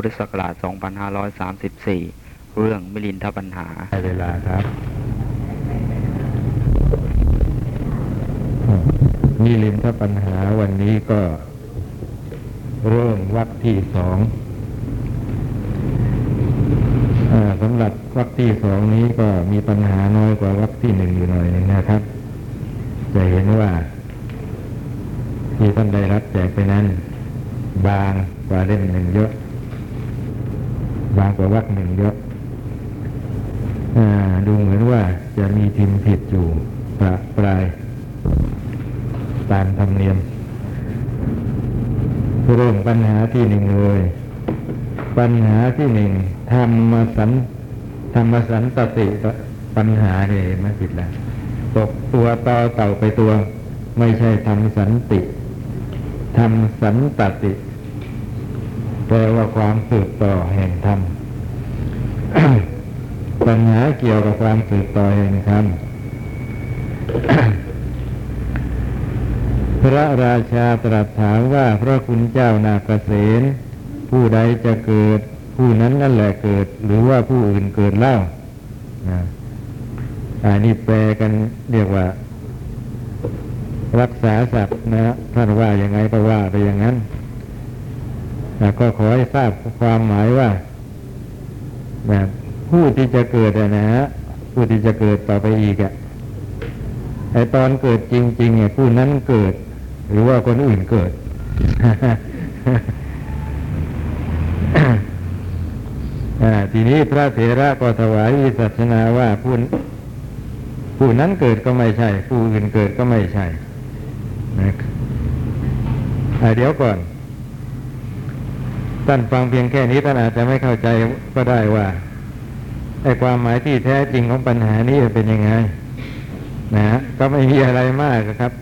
พุทธศักราช 2534 เรื่องมิลินทปัญหาได้เวลาครับนี่ลินทปัญหาวันนี้ก็เริ่มวักที่สองอสำหรับวักที่สองนี้ก็มีปัญหาน้อยกว่าวักที่หนึ่งอยู่หน่อยนึงนะครับ จะเห็นว่าที่ท่านได้รับแจกไปนั้น บางกว่าเล่มหนึ่งเยอะ บางกว่าวักหนึ่งเยอะดูเหมือนว่าจะมีพิมพ์ผิดอยู่ประปลาย ตามธรรมเนียม เริ่มปัญหาที่หนึ่งเลย ปัญหาที่หนึ่งธรรมสันธรรมสันตติปัญหาเนี่ยไมันผิดแล้วตกตัวต่อเต่าไปตัว ไม่ใช่ธรรมสันติธรรมสันตติแปลว่าความสืบต่อแห่งธรรม ปัญหาเกี่ยวกับความสืบต่อแห่งธรรมพระราชาตรัสถามว่าพระคุณเจ้านาเกษตผู้ใดจะเกิด ผู้นั้นนั่นแหละเกิด หรือว่าผู้อื่นเกิดเล่าอันนี้แปลกันเรียกว่า รักษาศัพท์นะท่านว่าอย่างไงก็ว่าไปอย่างนั้นแต่ก็ขอให้ทราบความหมายว่าแบบ ผู้ที่จะเกิดนะฮะผู้ที่จะเกิดต่อไปอีกอะไอตอนเกิดจริงๆเนี่ยผู้นั้นเกิด หรือว่าคนอื่นเกิดอ่าทีนี้พระเถระก็ถวายวิสัชนาว่าผู้ผู้นั้นเกิดก็ไม่ใช่ ผู้อื่นเกิดก็ไม่ใช่นะอ่าเดี๋ยวก่อนท่านฟังเพียงแค่นี้ท่านอาจจะไม่เข้าใจก็ได้ว่า ไอ้ความหมายที่แท้จริงของปัญหานี้เป็นยังไง นะฮะก็ไม่มีอะไรมากครับ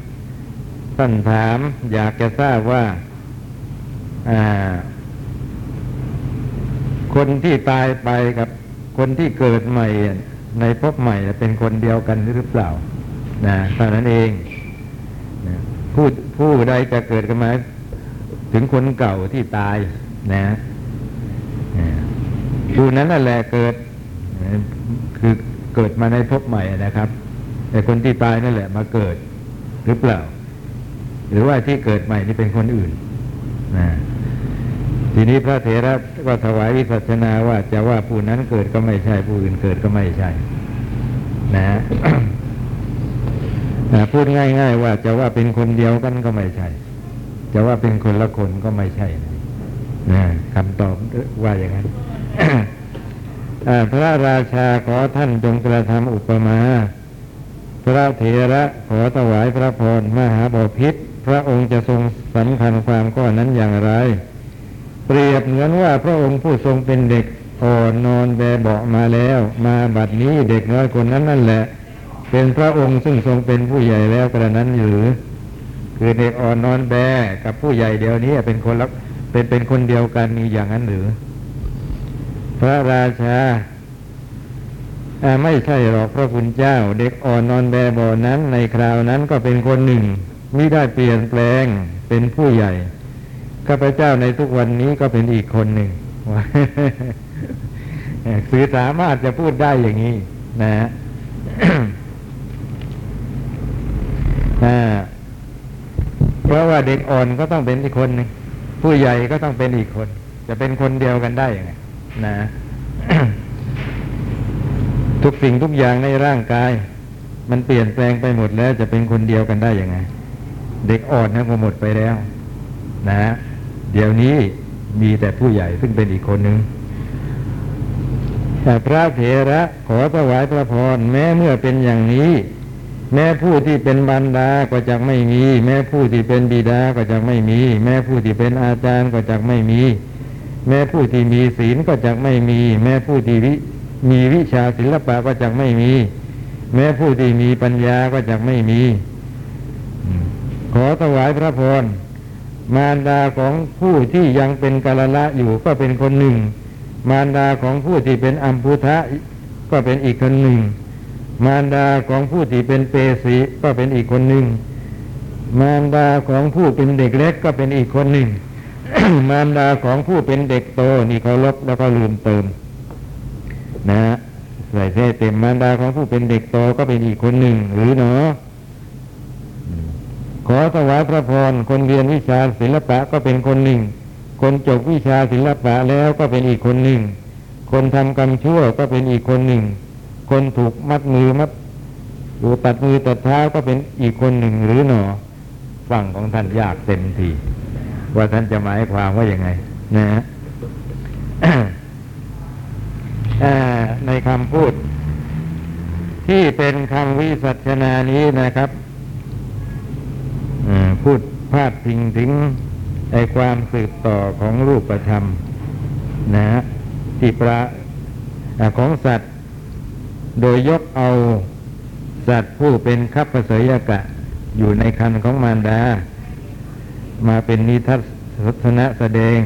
ท่านถามอยากจะทราบว่าอ่า คนที่ตายไปกับคนที่เกิดใหม่ ในภพใหม่เป็นคนเดียวกันหรือเปล่า นะเท่านั้นเองนะผู้ผู้ใดจะเกิดกันมาถึงคนเก่าที่ตาย นะอ่าผู้นั้นแหละเกิด คือเกิดมาในภพใหม่นะครับ แต่คนที่ตายนั่นแหละมาเกิดหรือเปล่า หรือว่าที่เกิดใหม่นี่เป็นคนอื่นนะทีนี้พระเถระก็ถวายวิสัชนาว่าจะว่าผู้นั้นเกิดก็ไม่ใช่ ผู้อื่นเกิดก็ไม่ใช่ นะนะพูดง่าย ๆ ว่าจะว่าเป็นคนเดียวกันก็ไม่ใช่ จะว่าเป็นคนละคนก็ไม่ใช่นะคำตอบว่าอย่างนั้น พระราชาขอท่านจงกระทำอุปมา พระเถระขอถวายพระพรมหาบพิษพระองค์จะทรงสำคัญความข้อนั้นอย่างไร เปรียบเหมือนว่าพระองค์ผู้ทรงเป็นเด็กอ่อนนอนแบเบาะมาแล้ว มาบัดนี้เด็กน้อยคนนั้นนั่นแหละ เป็นพระองค์ซึ่งทรงเป็นผู้ใหญ่แล้วกระนั้นหรือคือเด็กอ่อนนอนแบกับผู้ใหญ่เดียวนี้เป็นคนละเป็นเป็นคนเดียวกันมีอย่างนั้นหรือ พระราชาไม่ใช่หรอกพระคุณเจ้า เด็กอ่อนนอนแบเบอนั้น ในคราวนั้นก็เป็นคนหนึ่งมิได้เปลี่ยนแปลงเป็นผู้ใหญ่ข้าพเจ้าในทุกวันนี้ก็เป็นอีกคนหนึ่งคือสามารถจะพูดได้อย่างนี้ นะฮะเพราะว่าเด็กอ่อนก็ต้องเป็นอีกคนหนึ่งผู้ใหญ่ก็ต้องเป็นอีกคน จะเป็นคนเดียวกันได้ยังไง นะ ทุกสิ่งทุกอย่างในร่างกาย มันเปลี่ยนแปลงไปหมดแล้ว จะเป็นคนเดียวกันได้ยังไง เด็กอ่อนนะก็หมดไปแล้ว นะ เดี๋ยวนี้มีแต่ผู้ใหญ่ซึ่งเป็นอีกคนหนึ่งแต่พระเถระขอถวายพระพรแม้เมื่อเป็นอย่างนี้ แม้ผู้ที่เป็นบรรดาก็จะไม่มี แม้ผู้ที่เป็นบิดาก็จะไม่มี แม้ผู้ที่เป็นอาจารย์ก็จะไม่มี แม้ผู้ที่มีศีลก็จะไม่มี แม้ผู้ที่วิมีวิชาศิลปะก็จะไม่มี แม้ผู้ที่มีปัญญาก็จะไม่มี ขอถวายพระพรมารดาของผู้ที่ยังเป็นกาลละอยู่ก็เป็นคนหนึ่ง มารดาของผู้ที่เป็นอัมพุทะก็เป็นอีกคนหนึ่ง มารดาของผู้ที่เป็นเปสีก็เป็นอีกคนหนึ่ง มารดาของผู้เป็นเด็กเล็กก็เป็นอีกคนหนึ่ง มารดาของผู้เป็นเด็กโตนี่เคารพแล้วก็ลืมเติมนะฮะใส่เสเต็มมารดาของผู้เป็นเด็กโตก็เป็นอีกคนหนึ่ง หรือเนาะอืมขอถวายพระพรคนเรียนวิชาศิลปะก็เป็นคนหนึ่ง คนจบวิชาศิลปะแล้วก็เป็นอีกคนหนึ่ง คนทำกรรมชั่วก็เป็นอีกคนหนึ่ง คนถูกมัดมือมัดถูตัดมือตัดเท้าก็เป็นอีกคนหนึ่งหรือหนอ ฝั่งของท่านยากเต็มที ว่าท่านจะหมายความว่าอย่างไง นะฮะในคำพูด ที่เป็นคำวิสัชนานี้นะครับพูดพาดพิงถึงไอความสืบต่อของรูปธรรม นะฮะที่ประของสัตว์ โดยยกเอาสัตว์ผู้เป็นคัพเสยกะ อยู่ในคันของมารดา มาเป็นนิทัศนะแสดง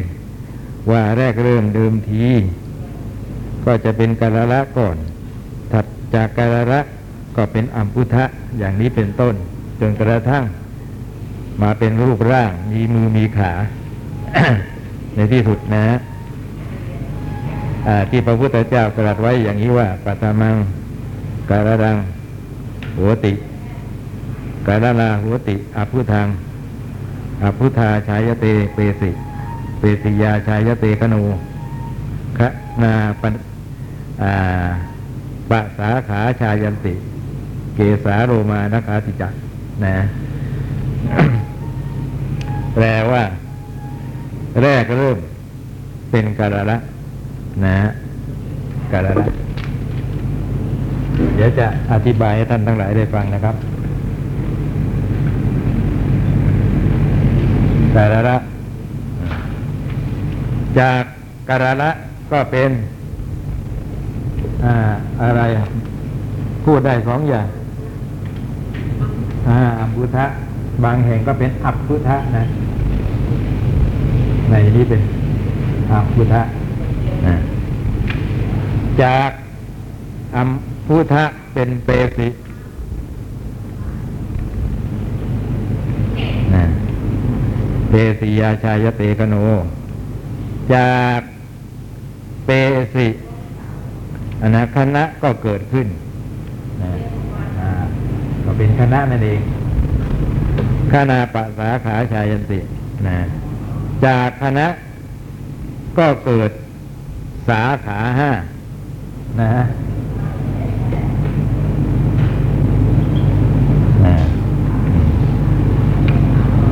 ว่าแรกเริ่มเดิมที ก็จะเป็นกาละละก่อน ถัดจากกาละละก็เป็นอัมพุทะอย่างนี้เป็นต้น จนกระทั่ง มาเป็นรูปร่าง มีมือมีขา ในที่สุดนะที่พระพุทธเจ้าตรัสไว้อย่างนี้ว่าปัตมังการรัง หัวติการลาหัวติอภุทาง อภุธาชายเตเปสิเปสิยาชายเตคโนคะนาปนาปะสาขาชายันติ เกสาโรมานะขาติจักนะแปลว่า แรกเริ่ม เป็นกาละละนะฮะกาละละ เดี๋ยวจะอธิบายให้ท่านทั้งหลายได้ฟังนะครับ กาละละ จากกาละละก็เป็นอ่าอะไรอะพูดได้สองอย่างอ่าอัมพุทะบางแห่งก็เป็นอัปพุทะนะ ในนี้เป็นอัปพุทะนะจากอัมพุทะเป็นเปสินะ เปสิยาชายเตกโน จากเปสิอนาคณะก็เกิดขึ้นก็เป็นคณะนั่นเองคณะปะสาขาชายันตินะจากคณะก็เกิดสาขาห้านะฮะนะ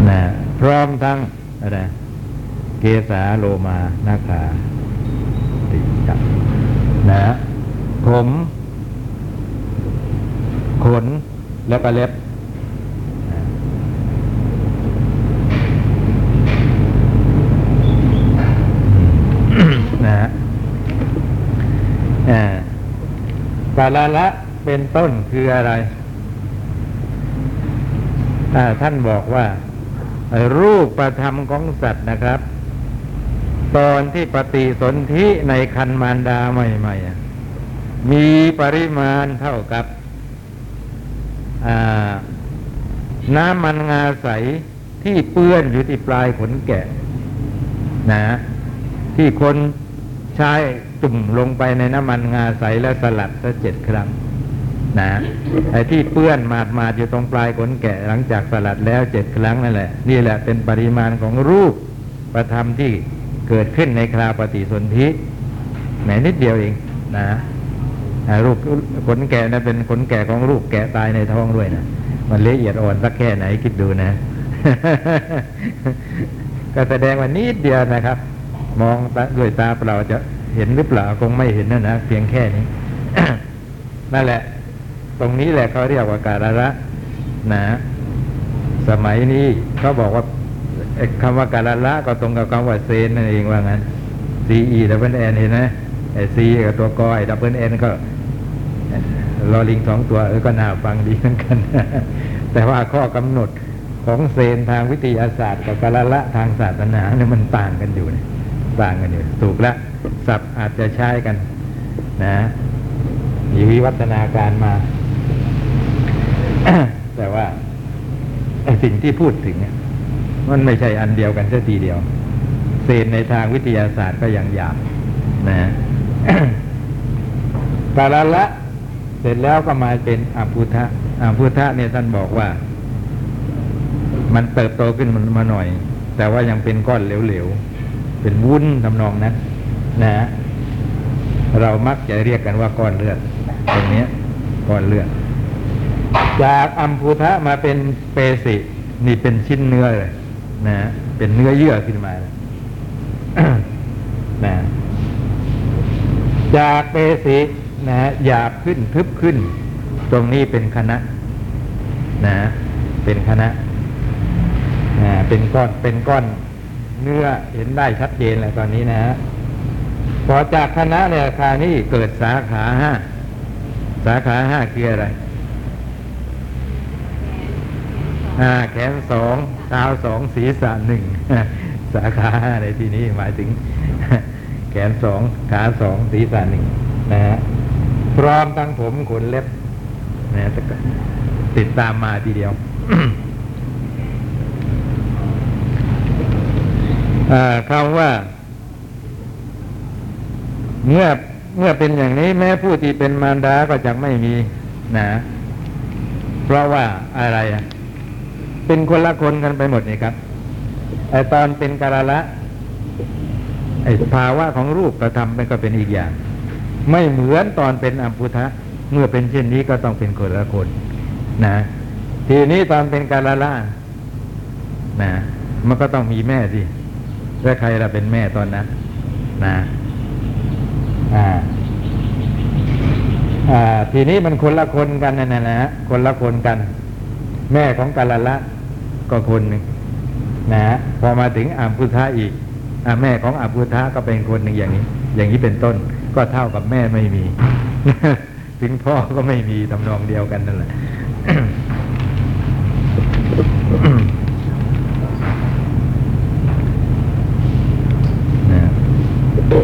นะพร้อม ทั้งอะไรเกสาโลมานาคาติจักนะผม ขน แล้วก็เล็บ นะนะฮะอ่ากาลาละเป็นต้นคืออะไรอ่าท่านบอกว่า รูปประธรรมของสัตว์นะครับ ตอนที่ปฏิสนธิในคันมารดาใหม่ๆมีปริมาณเท่ากับน้ำมันงาใสที่เปื้อนอยู่ที่ปลายขนแกะ นะ ที่คนใช้จุ่มลงไปในน้ำมันงาใสแล้วสลัดสักเจ็ดครั้ง นะไอ้ที่เปื้อนมาดมาดอยู่ตรงปลายขนแกะหลังจากสลัดแล้วเจ็ดครั้งนั่นแหละ นี่แหละเป็นปริมาณของรูปประธรรมที่เกิดขึ้นในคราปฏิสนธิแหมนิดเดียวเองนะอ่ารูปขนแกะนะเป็นขนแกะของรูปแกะตายในท้องด้วยนะมันละเอียดอ่อนสักแค่ไหนคิดดูนะ ก็แสดงว่านิดเดียวนะครับ มองด้วยตาเปล่าจะเห็นหรือเปล่าคงไม่เห็นนะนะเพียงแค่นี้นั่นแหละ ตรงนี้แหละเขาเรียกว่าการละนะสมัยนี้เขาบอกว่าคำว่ากลละก็ตรงกับคำว่าเซนนั่นเองว่างั้น C E double L เห็นไหมไอ้ C กับตัวกอไอดับเบิล N ก็ลอลิงสองตัวเออก็น่าฟังดีเหมือนกัน แต่ว่าข้อกำหนดของเซนทางวิทยาศาสตร์กับกาละละทางศาสนาเนี่ยมันต่างกันอยู่นี่ยต่างกันอยู่ถูกละศัพท์อาจจะใช้กัน นะมีวิวัฒนาการมา แต่ว่าไอ้สิ่งที่พูดถึงเนี่ยมันไม่ใช่อันเดียวกันสักทีเดียวเศษในทางวิทยาศาสตร์ก็ยังหยาบนะกาลละ เสร็จแล้วก็มาเป็นอภุทะอภุทะเนี่ยท่านบอกว่า มันเติบโตขึ้นมันมาหน่อย แต่ว่ายังเป็นก้อนเหลวๆ เป็นวุ้นทำนองนั้นนะฮะเรามักจะเรียกกันว่าก้อนเลือดตรงนี้ก้อนเลือด จากอัมพุทะมาเป็นเปสิ นี่เป็นชิ้นเนื้อเลยนะฮะเป็นเนื้อเยื่อขึ้นมาเลยนะจากเปสินะหยาบขึ้นทึบขึ้น ตรงนี้เป็นคณะนะเป็นคณะนะเป็นก้อนเป็นก้อนเนื้อเห็นได้ชัดเจนแล้วตอนนี้นะฮะพอจากคณะเนี่ยคานี้เกิดสาขาห้าสาขาห้าคืออะไร อ่า แขนสองเท้าสองศีรษะหนึ่งสาขาในที่นี้หมายถึง แขนสองขาสองศีรษะหนึ่งนะฮะพร้อมทั้งผมขนเล็บนะฮะติดตามมาทีเดียวอ่าคำว่า เมื่อเมื่อเป็นอย่างนี้แม้ผู้ที่เป็นมารดาก็จะไม่มีนะ เพราะว่าอะไรอะ เป็นคนละคนกันไปหมดนี่ครับไอตอนเป็นกาลละไอภาวะของรูปประธรรมมันก็เป็นอีกอย่าง ไม่เหมือนตอนเป็นอัมพุทะเมื่อเป็นเช่นนี้ก็ต้องเป็นคนละคนนะทีนี้ตอนเป็นกาลละนะมันก็ต้องมีแม่สิแล้วใครล่ะเป็นแม่ตอนนั้นนะอ่าอ่าทีนี้มันคนละคนกันนะนะฮะคนละคนกัน แม่ของกาลละ ก็คนหนึ่งนะฮะพอมาถึงอัมพุทธะอีกอแม่ของอัมพุทธะก็เป็นคนหนึ่งอย่างนี้ อย่างนี้เป็นต้น ก็เท่ากับแม่ไม่มี ถึงพ่อก็ไม่มีทำนองเดียวกันนั่นแหละนะ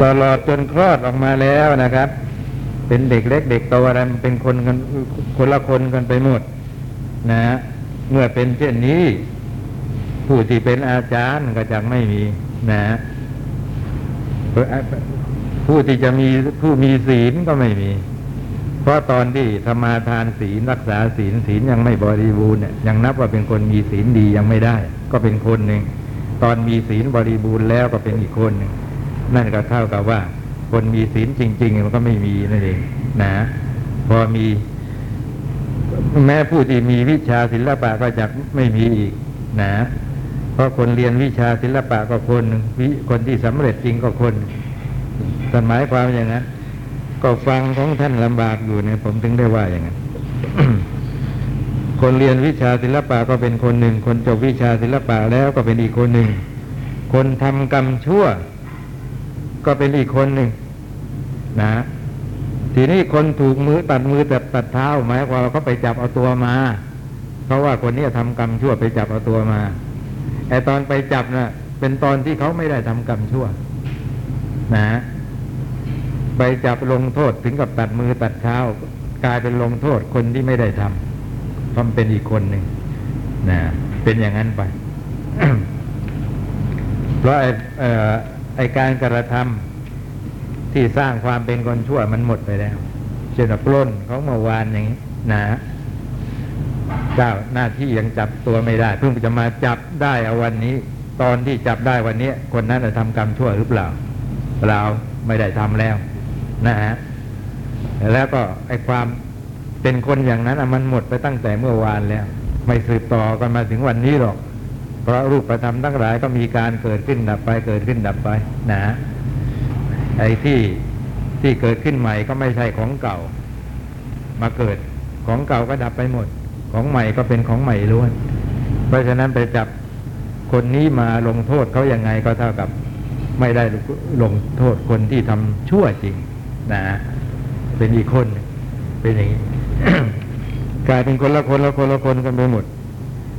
ตลอดจนคลอดออกมาแล้วนะครับ เป็นเด็กเล็กเด็กโตอะไรมันเป็นคนกันคนละคนกันไปหมดนะฮะเมื่อเป็นเช่นนี้ ผู้ที่เป็นอาจารย์ก็จะไม่มีนะฮะผู้ที่จะมีผู้มีศีลก็ไม่มี เพราะตอนที่สมาทานศีลรักษาศีลศีลยังไม่บริบูรณ์เนี่ยยังนับว่าเป็นคนมีศีลดียังไม่ได้ ก็เป็นคนหนึ่งตอนมีศีลบริบูรณ์แล้วก็เป็นอีกคนหนึ่งนั่นก็เท่ากับว่า คนมีศีลจริง ๆ มันก็ไม่มีนั่นเองนะ พอมี แม้ผู้ที่มีวิชาศิลปะก็จะไม่มีอีกนะ เพราะคนเรียนวิชาศิลปะก็คนหนึ่งวิคนที่สำเร็จจริงก็คนสหมายความอย่างนั้น ก็ฟังของท่านลำบากอยู่เนี่ยผมถึงได้ว่าอย่างนั้นคนเรียนวิชาศิลปะก็เป็นคนหนึ่ง คนจบวิชาศิลปะแล้วก็เป็นอีกคนหนึ่ง คนทำกรรมชั่ว ก็เป็นอีกคนหนึ่ง นะทีนี้คนถูกมือตัดมือตัดตัดเท้าหมายความว่าเขาไปจับเอาตัวมา เพราะว่าคนนี้ทำกรรมชั่วไปจับเอาตัวมา ไอตอนไปจับนะ่ะ เป็นตอนที่เขาไม่ได้ทำกรรมชั่ว นะไปจับลงโทษถึงกับตัดมือตัดเท้ากลายเป็นลงโทษคนที่ไม่ได้ทำเพรามเป็นอีกคนหนึ่งนะเป็นอย่างนั้นไป เพราะไออไอการกระทำที่สร้างความเป็นคนชั่วมันหมดไปแล้วเช่นว่าปล้นของเมื่อวานอย่างนี้นะ เจ้าหน้าที่ยังจับตัวไม่ได้ เพิ่งจะมาจับได้เอาวันนี้ ตอนที่จับได้วันนี้ คนนั้นจะทำกรรมชั่วหรือเปล่าเราไม่ได้ทำแล้ว นะฮะแล้วก็ไอ้ความเป็นคนอย่างนั้นมันหมดไปตั้งแต่เมื่อวานแล้ว ไม่สืบต่อกันมาถึงวันนี้หรอก เพราะรูปประธรรมทั้งหลายก็มีการเกิดขึ้นดับไป เกิดขึ้นดับไป นะไอ้ที่ที่เกิดขึ้นใหม่ก็ไม่ใช่ของเก่า มาเกิดของเก่าก็ดับไปหมด ของใหม่ก็เป็นของใหม่ล้วน เพราะฉะนั้นไปจับคนนี้มาลงโทษเขายังไงก็เท่ากับไม่ได้ลงโทษคนที่ทำชั่วจริงนะเป็นอีกคนเป็นอย่างนี้กลายเป็นคนละคนละคนละคนกันไปหมด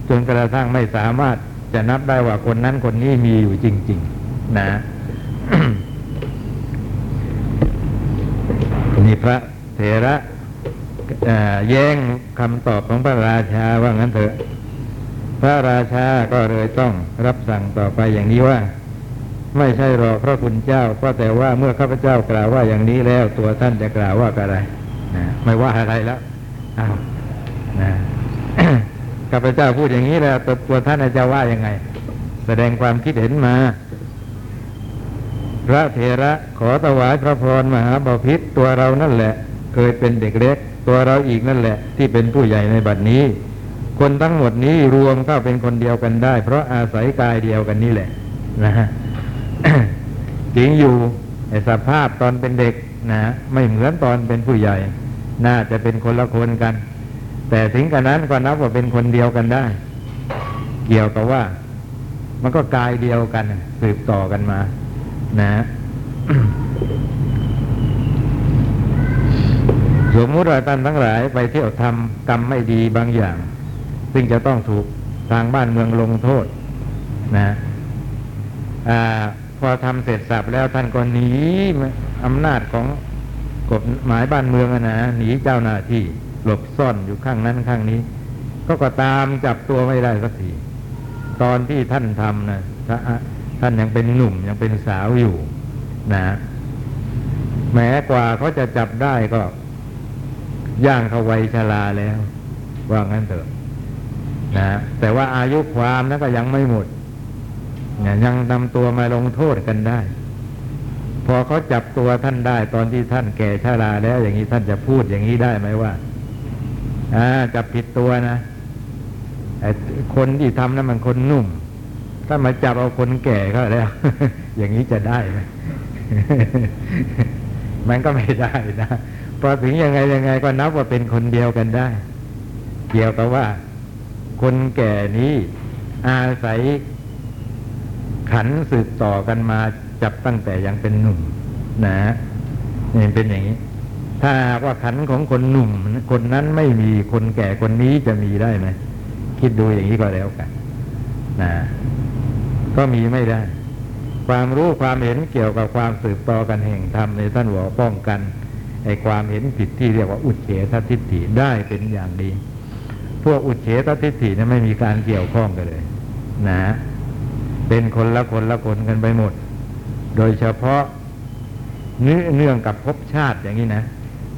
จนกระทั่งไม่สามารถจะนับได้ว่าคนนั้นคนนี้มีอยู่จริง ๆ นะนี่พระเถระ แย้งคำตอบของพระราชาว่างั้นเถอะ พระราชาก็เลยต้องรับสั่งต่อไปอย่างนี้ว่า ไม่ใช่หรอกพระคุณเจ้าก็แต่ว่าเมื่อข้าพเจ้ากล่าวว่าอย่างนี้แล้วตัวท่านจะกล่าวว่าอะไรนะไม่ว่าอะไรแล้วอ้าวนะข้าพเจ้าพูดอย่างนี้แล้วตัวตัวท่านจะว่ายังไง แสดงความคิดเห็นมา พระเถระขอถวายพระพรมหาบพิษตัวเรานั่นแหละ เคยเป็นเด็กเล็ก ตัวเราอีกนั่นแหละ ที่เป็นผู้ใหญ่ในบัดนี้ คนทั้งหมดนี้รวมเข้าเป็นคนเดียวกันได้ เพราะอาศัยกายเดียวกันนี่แหละนะฮะจริงอยู่ไอ้สภาพตอนเป็นเด็กนะไม่เหมือนตอนเป็นผู้ใหญ่ น่าจะเป็นคนละคนกัน แต่ถึงกันนั้นก็นับว่าเป็นคนเดียวกันได้ เกี่ยวกับว่า มันก็กายเดียวกันสืบต่อกันมา นะ สมมุติว่าท่านทั้งหลายไปเที่ยวทำกรรมไม่ดีบางอย่าง ซึ่งจะต้องถูกทางบ้านเมืองลงโทษนะอพอทำเสร็จสับแล้วท่านก็หนีอำนาจของกฎหมายบ้านเมืองนะหนีเจ้าหน้าที่หลบซ่อนอยู่ข้างนั้นข้างนี้ ก็ก็ตามจับตัวไม่ได้สักทีตอนที่ท่านทำนะท่านยังเป็นหนุ่มยังเป็นสาวอยู่ นะแม้กว่าเขาจะจับได้ก็ ย่างเขาวัยชราแล้ว ว่างั้นเถอะนะแต่ว่าอายุความนั้นก็ยังไม่หมดเนี่ยยังนำตัวมาลงโทษกันได้ พอเขาจับตัวท่านได้ตอนที่ท่านแก่ชราแล้ว อย่างนี้ท่านจะพูดอย่างนี้ได้ไหมว่าอ่าจับผิดตัวนะไอ้คนที่ทำนั้นมันคนนุ่ม ถ้ามาจับเอาคนแก่ก็แล้ว อย่างนี้จะได้ไหมมันก็ไม่ได้นะ อถึงยังไงยังไงก็นับว่าเป็นคนเดียวกันได้ เกี่ยวกับว่า คนแก่นี้อาศัยขันสืบต่อกันมาจับตั้งแต่ยังเป็นหนุ่ม นะนี่เป็นอย่างนี้ ถ้าว่าขันของคนหนุ่ม คนนั้นไม่มีคนแก่คนนี้จะมีได้ไหมคิดดูอย่างนี้ก็แล้วกันนะก็มีไม่ได้ ความรู้ความเห็นเกี่ยวกับความสืบต่อกันแห่งธรรมในท่านบอกป้องกัน ไอ้ความเห็นผิดที่เรียกว่าอุเฉททิฏฐิได้เป็นอย่างดี พวกอุเฉททิฏฐินั้นไม่มีการเกี่ยวข้องกันเลย นะ เป็นคนละคนละคนกันไปหมด โดยเฉพาะเนื่องกับภพชาติอย่างนี้นะ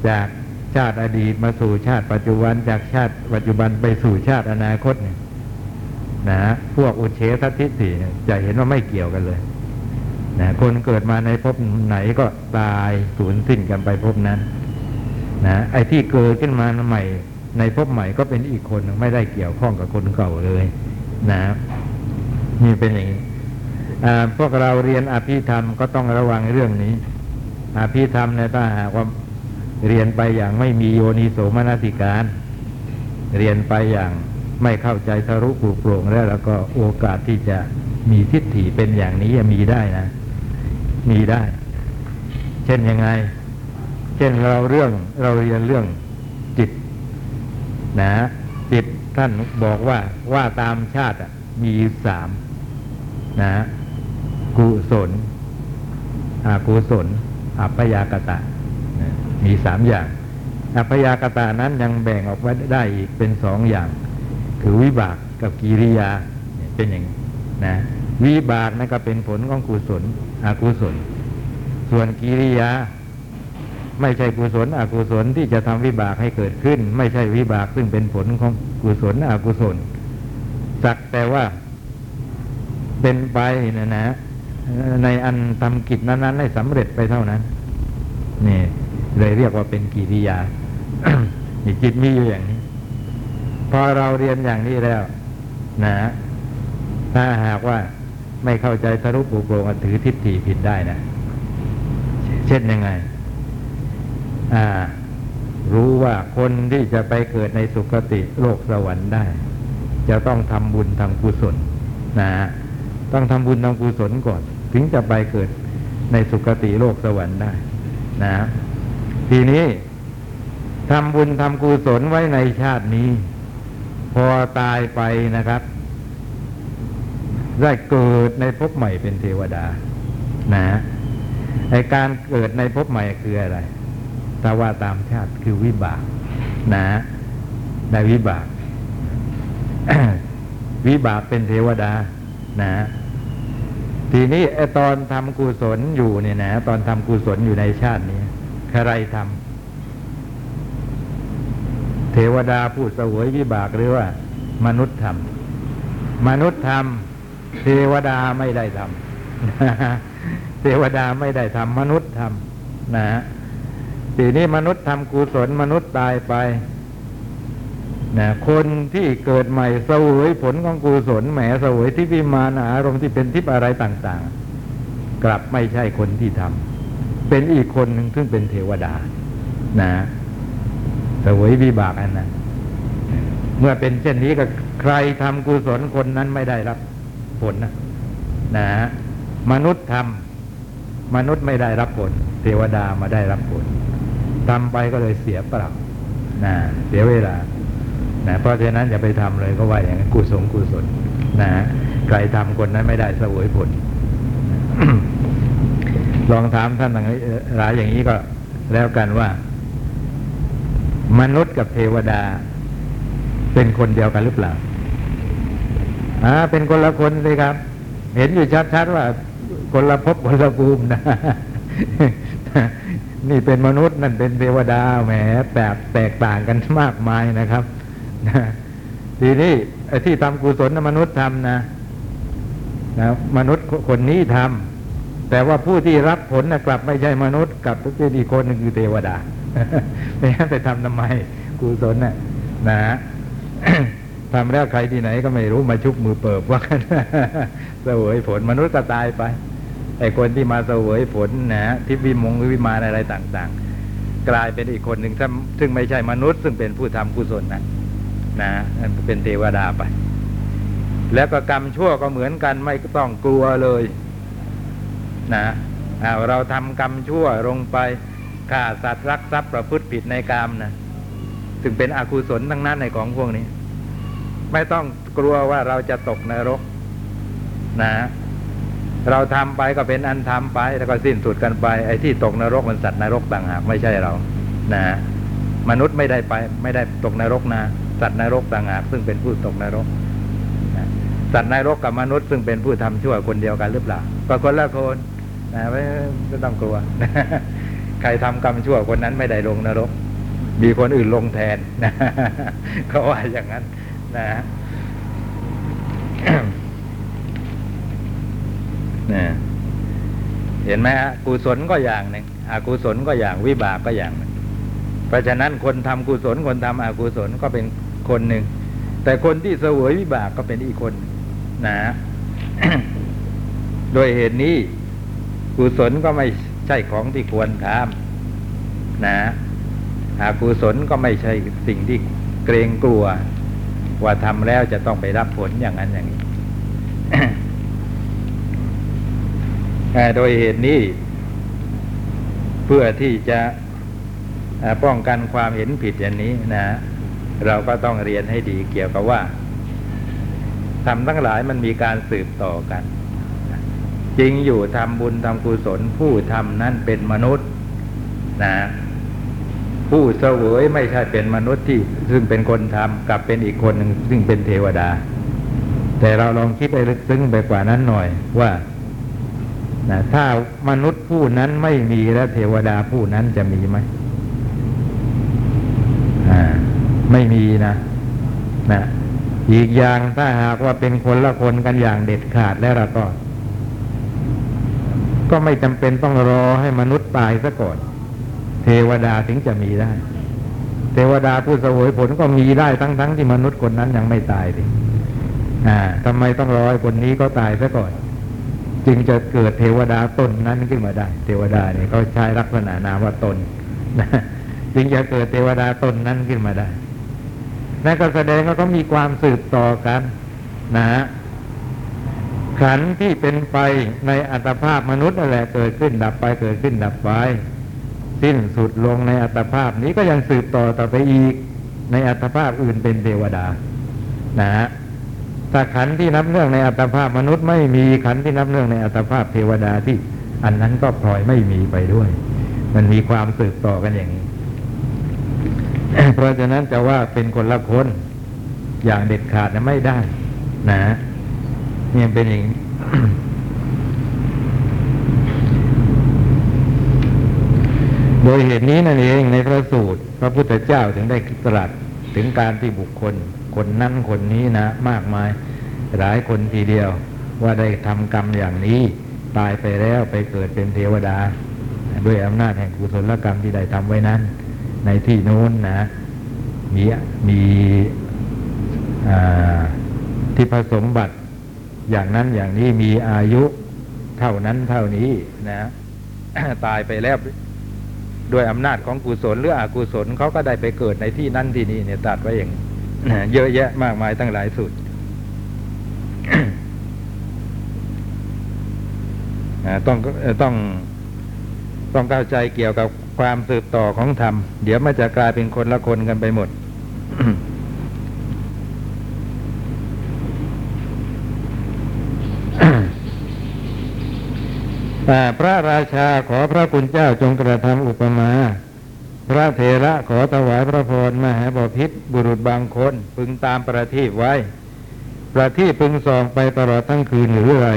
จากชาติอดีตมาสู่ชาติปัจจุบันจากชาติปัจจุบันไปสู่ชาติอนาคตเนี่ยนะพวกอุเฉททิฏฐิจะเห็นว่าไม่เกี่ยวกันเลย นะคนเกิดมาในภพไหนก็ตายสูญสิ้นกันไปภพนั้นนะไอ้ที่เกิดขึ้นมาใหม่ ในภพใหม่ก็เป็นอีกคนไม่ได้เกี่ยวข้องกับคนเก่าเลยนะนี่เป็นอย่างนี้พวกเราเรียนอภิธรรมก็ต้องระวังเรื่องนี้ อภิธรรมเนี่ยถ้าหากว่าเรียนไปอย่างไม่มีโยนิโสมนสิการ เรียนไปอย่างไม่เข้าใจทะลุปลุกโปร่งแล้วแล้วก็โอกาสที่จะมีทิฏฐิเป็นอย่างนี้มีได้นะ มีได้ เช่นยังไง เช่นเราเรื่องเราเรียนเรื่องจิต นะจิตท่านบอกว่าว่าตามชาติมีสามนะกุศลอากุศลอัพยากตะนะมีสามอย่างอัพยากตะนั้นยังแบ่งออกไว้ได้อีกเป็นสองอย่าง คือวิบากกับกิริยาเป็นอย่างนะวิบากนั่นก็เป็นผลของกุศล อกุศล ส่วนกิริยา ไม่ใช่กุศล อกุศลที่จะทำวิบากให้เกิดขึ้น ไม่ใช่วิบากซึ่งเป็นผลของกุศล อกุศล สักแต่ว่าเป็นไปนะนะ ในอันทำกิจนั้นๆให้สำเร็จไปเท่านั้นนี่เลยเรียกว่าเป็นกิริยานี่จิตมีอยู่อย่างนี้ พอเราเรียนอย่างนี้แล้ว นะถ้าหากว่า ไม่เข้าใจสรุปุโปรงถือทิฏฐิผิดได้นะ เช่นยังไง อ่า รู้ว่าคนที่จะไปเกิดในสุคติโลกสวรรค์ได้ จะต้องทำบุญทำกุศลนะต้องทำบุญทำกุศลก่อน ถึงจะไปเกิดในสุคติโลกสวรรค์ได้นะทีนี้ทำบุญทำกุศลไว้ในชาตินี้ พอตายไปนะครับ ได้เกิดในภพใหม่เป็นเทวดา นะไอการเกิดในภพใหม่คืออะไรถ้าว่าตามชาติคือวิบาก นะได้วิบาก วิบากเป็นเทวดา นะ ทีนี้ไอตอนทำกุศลอยู่เนี่ยนะ ตอนทำกุศลอยู่ในชาตินี้ใครทำเทวดาผู้เสวยวิบากหรือว่า มนุษย์ทำมนุษย์ทำ เทวดาไม่ได้ทำเทวดาไม่ได้ทำมนุษย์ทำนะฮะทีนี้มนุษย์ทำกุศลมนุษย์ตายไปนะคนที่เกิดใหม่เสวยผลของกุศลแหมเสวยที่วิมานอารมณ์ที่เป็นทิพย์อะไรต่างๆ กลับไม่ใช่คนที่ทำเป็นอีกคนหนึ่งซึ่งเป็นเทวดา นะเสวยวิบากอันนั้นเมื่อเป็นเช่นนี้ก็ใครทำกุศลคนนั้นไม่ได้รับ ผลนะนะฮะมนุษย์ทำมนุษย์ไม่ได้รับผล เทวดามาได้รับผลทำไปก็เลยเสียเปล่านะเสียเวลานะเพราะฉะนั้นอย่าไปทำเลยก็ว่าอย่างนั้นกุศลกุศลนะฮะใครทำคนนั้นไม่ได้สวยผล ลองถามท่านหลายอย่างนี้ก็แล้วกันว่า มนุษย์กับเทวดา เป็นคนเดียวกันหรือเปล่า อ่าเป็นคนละคนเลยครับ เห็นอยู่ชัดๆว่า คนละภพคนละภูมินะนี่เป็นมนุษย์นั่นเป็นเทวดาแหมแบบแตกต่างกันมากมายนะครับทีนี้ที่ทำกุศลมนุษย์ทำนะนะ มนุษย์คนนี้ทำแต่ว่าผู้ที่รับผลนะกลับไม่ใช่มนุษย์กลับเป็นอีกคนหนึ่งคือเทวดาไม่งั้นไปทำทำไมกุศลน่ะนะ ทำแล้วใครที่ไหนก็ไม่รู้มาชุบมือเปิบว่ากันเสวยผลมนุษย์ก็ตายไปไอ้คนที่มาเสวยผลนะทิพย์วิมงวิมานอะไรต่าง ๆ กลายเป็นอีกคนหนึ่งซึ่งไม่ใช่มนุษย์ ซึ่งเป็นผู้ทำกุศลนะนะเป็นเทวดาไป แล้วก็กรรมชั่วก็เหมือนกันไม่ต้องกลัวเลย นะเราทำกรรมชั่วลงไปฆ่าสัตว์รักทรัพย์ประพฤติผิดในกรรมนะถึงเป็นอกุศลทั้งนั้นในของพวกนี้ ไม่ต้องกลัวว่าเราจะตกนรก นะ เราทำไปก็เป็นอันทำไป แล้วก็สิ้นสุดกันไป ไอ้ที่ตกนรกมันสัตว์นรกต่างหากไม่ใช่เรา นะมนุษย์ไม่ได้ไป ไม่ได้ตกนรกนะสัตว์นรกต่างหากซึ่งเป็นผู้ตกนรกนะสัตว์นรกกับมนุษย์ซึ่งเป็นผู้ทำชั่วคนเดียวกันหรือเปล่าก็คนละคนนะไม่ไม่ต้องกลัวใครทำกรรมชั่วคนนั้นไม่ได้ลงนรก มีคนอื่นลงแทนนะเขาว่าอย่างนั้น นะนะเห็นไหมฮะกุศลก็อย่างหนึ่งอกุศลก็อย่างวิบากก็อย่างหนึ่งเพราะฉะนั้นคนทำกุศลคนทำอกุศลก็เป็นคนหนึ่ง แต่คนที่เสวยวิบากก็เป็นอีกคนนะโดยเหตุนี้กุศลก็ไม่ใช่ของที่ควรทำนะอกุศลก็ไม่ใช่สิ่งที่เกรงกลัว ว่าทำแล้วจะต้องไปรับผลอย่างนั้นอย่างนี้โดยเหตุนี้ เพื่อที่จะป้องกันความเห็นผิดอย่างนี้นะเราก็ต้องเรียนให้ดีเกี่ยวกับว่าทำทั้งหลายมันมีการสืบต่อกัน จริงอยู่ทำบุญทำกุศลผู้ทำนั้นเป็นมนุษย์นะ ผู้เสวยไม่ใช่เป็นมนุษย์ที่ซึ่งเป็นคนทำกลับเป็นอีกคนหนึ่งซึ่งเป็นเทวดา แต่เราลองคิดไปลึกซึ้งไปกว่านั้นหน่อยว่านะถ้ามนุษย์ผู้นั้นไม่มีแล้วเทวดาผู้นั้นจะมีไหมอ่าไม่มีนะนะอีกอย่างถ้าหากว่าเป็นคนละคนกันอย่างเด็ดขาดแล้วเราก็ ก็ไม่จำเป็นต้องรอให้มนุษย์ตายซะก่อน ทวดาถึงจะมีได้ เทวดาผู้สวยผลก็มีได้ทั้งๆทที่มนุษย์คนนั้นยังไม่ตายดิอ่าทำไมต้องรอให้คนนี้ก็ตายซะก่อน จึงจะเกิดเทวดาตนนั้นขึ้นมาได้ เทวดาเนี่ยเขาใช้ลักษณะนามว่าตนนะจึงจะเกิดเทวดาตนนั้นขึ้นมาได้นั่นก็แสดงว่าเขามีความสืบต่อกัน นะฮะขันที่เป็นไปในอัตภาพมนุษย์นั่นแหละเกิดขึ้นดับไปเกิดขึ้นดับไป สิ้นสุดลงในอัตภาพนี้ก็ยังสืบต่อต่อไปอีก ในอัตภาพอื่นเป็นเทวดา นะฮะถ้าขันที่นับเนื่องในอัตภาพมนุษย์ไม่มีขันที่นับเนื่องในอัตภาพเทวดาที่อันนั้นก็พลอยไม่มีไปด้วย มันมีความสืบต่อกันอย่างนี้ เพราะฉะนั้นจะว่าเป็นคนละคนอย่างเด็ดขาดนะไม่ได้ นะเนี่ยเป็นอย่างนี้ โดยเหตุนี้นั่นเองในพระสูตร พระพุทธเจ้าถึงได้ตรัสถึงการที่บุคคล คนนั้นคนนี้นะ มากมายหลายคนทีเดียว ว่าได้ทำกรรมอย่างนี้ ตายไปแล้วไปเกิดเป็นเทวดา ด้วยอำนาจแห่งกุศลกรรมที่ได้ทำไว้นั้น ในที่โน้นนะ มีมีที่ผสมบัติอย่างนั้นอย่างนี้มีอายุเท่านั้นเท่านี้นะ ตายไปแล้ว ด้วยอำนาจของกุศลหรืออกุศลเขาก็ได้ไปเกิดในที่นั่นที่นี่เนี่ยตัดไว้อย่างเยอะแยะมากมายตั้งหลายสุดต้องต้องต้องเข้าใจเกี่ยวกับความสืบต่อของธรรม เดี๋ยวมันจะกลายเป็นคนละคนกันไปหมด แต่พระราชาขอพระคุณเจ้าจงกระทำอุปมา พระเถระขอถวายพระพรมหาบพิษบุรุษบางคนพึงตามประทีปไว้ ประทีปพึงส่องไปตลอดทั้งคืนหรือไร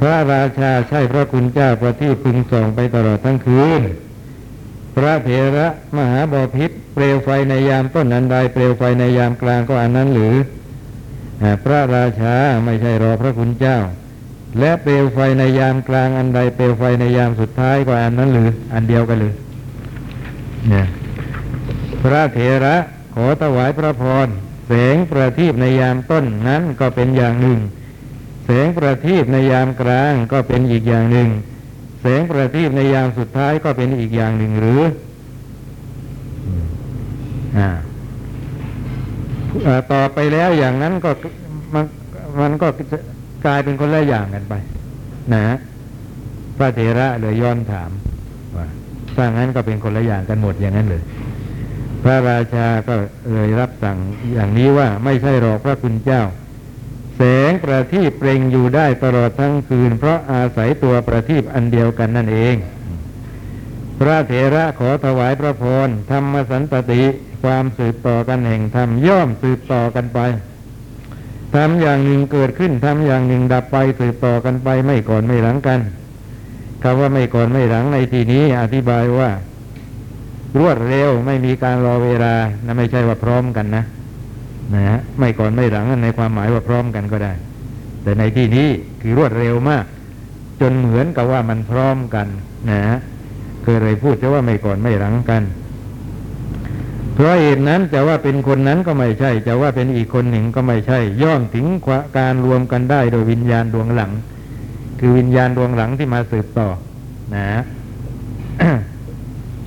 พระราชาใช่พระคุณเจ้าประทีปพึงส่องไปตลอดทั้งคืน พระเถระมหาบพิษเปลวไฟในยามต้นอันใดเปลวไฟในยามกลางก็อันนั้นหรือพระราชาไม่ใช่รอพระคุณเจ้า และเปลวไฟในยามกลางอันใดเปลวไฟในยามสุดท้ายก็อันนั้นหรือ อันเดียวกันหรือเนี่ยพระเถระขอถวายพระพรแสงประทีปในยามต้นนั้นก็เป็นอย่างหนึ่ง แสงประทีปในยามกลางก็เป็นอีกอย่างหนึ่ง แสงประทีปในยามสุดท้ายก็เป็นอีกอย่างหนึ่งหรืออ่าต่อไปแล้วอย่างนั้นก็มันมันก็ กลายเป็นคนละอย่างกันไป นะพระเถระเลยย้อนถามว่าถ้างั้นก็เป็นคนละอย่างกันหมดอย่างนั้นเลย พระราชาก็เลยรับสั่งอย่างนี้ว่าไม่ใช่หรอกพระคุณเจ้า แสงประทีปเปล่งอยู่ได้ตลอดทั้งคืน เพราะอาศัยตัวประทีปอันเดียวกันนั่นเอง พระเถระขอถวายพระพรธรรมสันตติความสืบต่อกันแห่งธรรมย่อมสืบต่อกันไป ทำอย่างหนึ่งเกิดขึ้นทำอย่างหนึ่งดับไปสืบต่อกันไปไม่ก่อนไม่หลังกันคำว่าไม่ก่อนไม่หลังในที่นี้อธิบายว่า รวดเร็วไม่มีการรอเวลานะไม่ใช่ว่าพร้อมกันนะนะฮะไม่ก่อนไม่หลังในความหมายว่าพร้อมกันก็ได้ แต่ในที่นี้คือรวดเร็วมาก จนเหมือนกับว่ามันพร้อมกันนะฮะเคยเลยพูดจะว่าไม่ก่อนไม่หลังกัน ราะเหตุนั้นจะว่าเป็นคนนั้นก็ไม่ใช่ จะว่าเป็นอีกคนหนึ่งก็ไม่ใช่ ย่อมถึงการรวมกันได้โดยวิญญาณดวงหลัง คือวิญญาณดวงหลังที่มาสืบต่อ นะ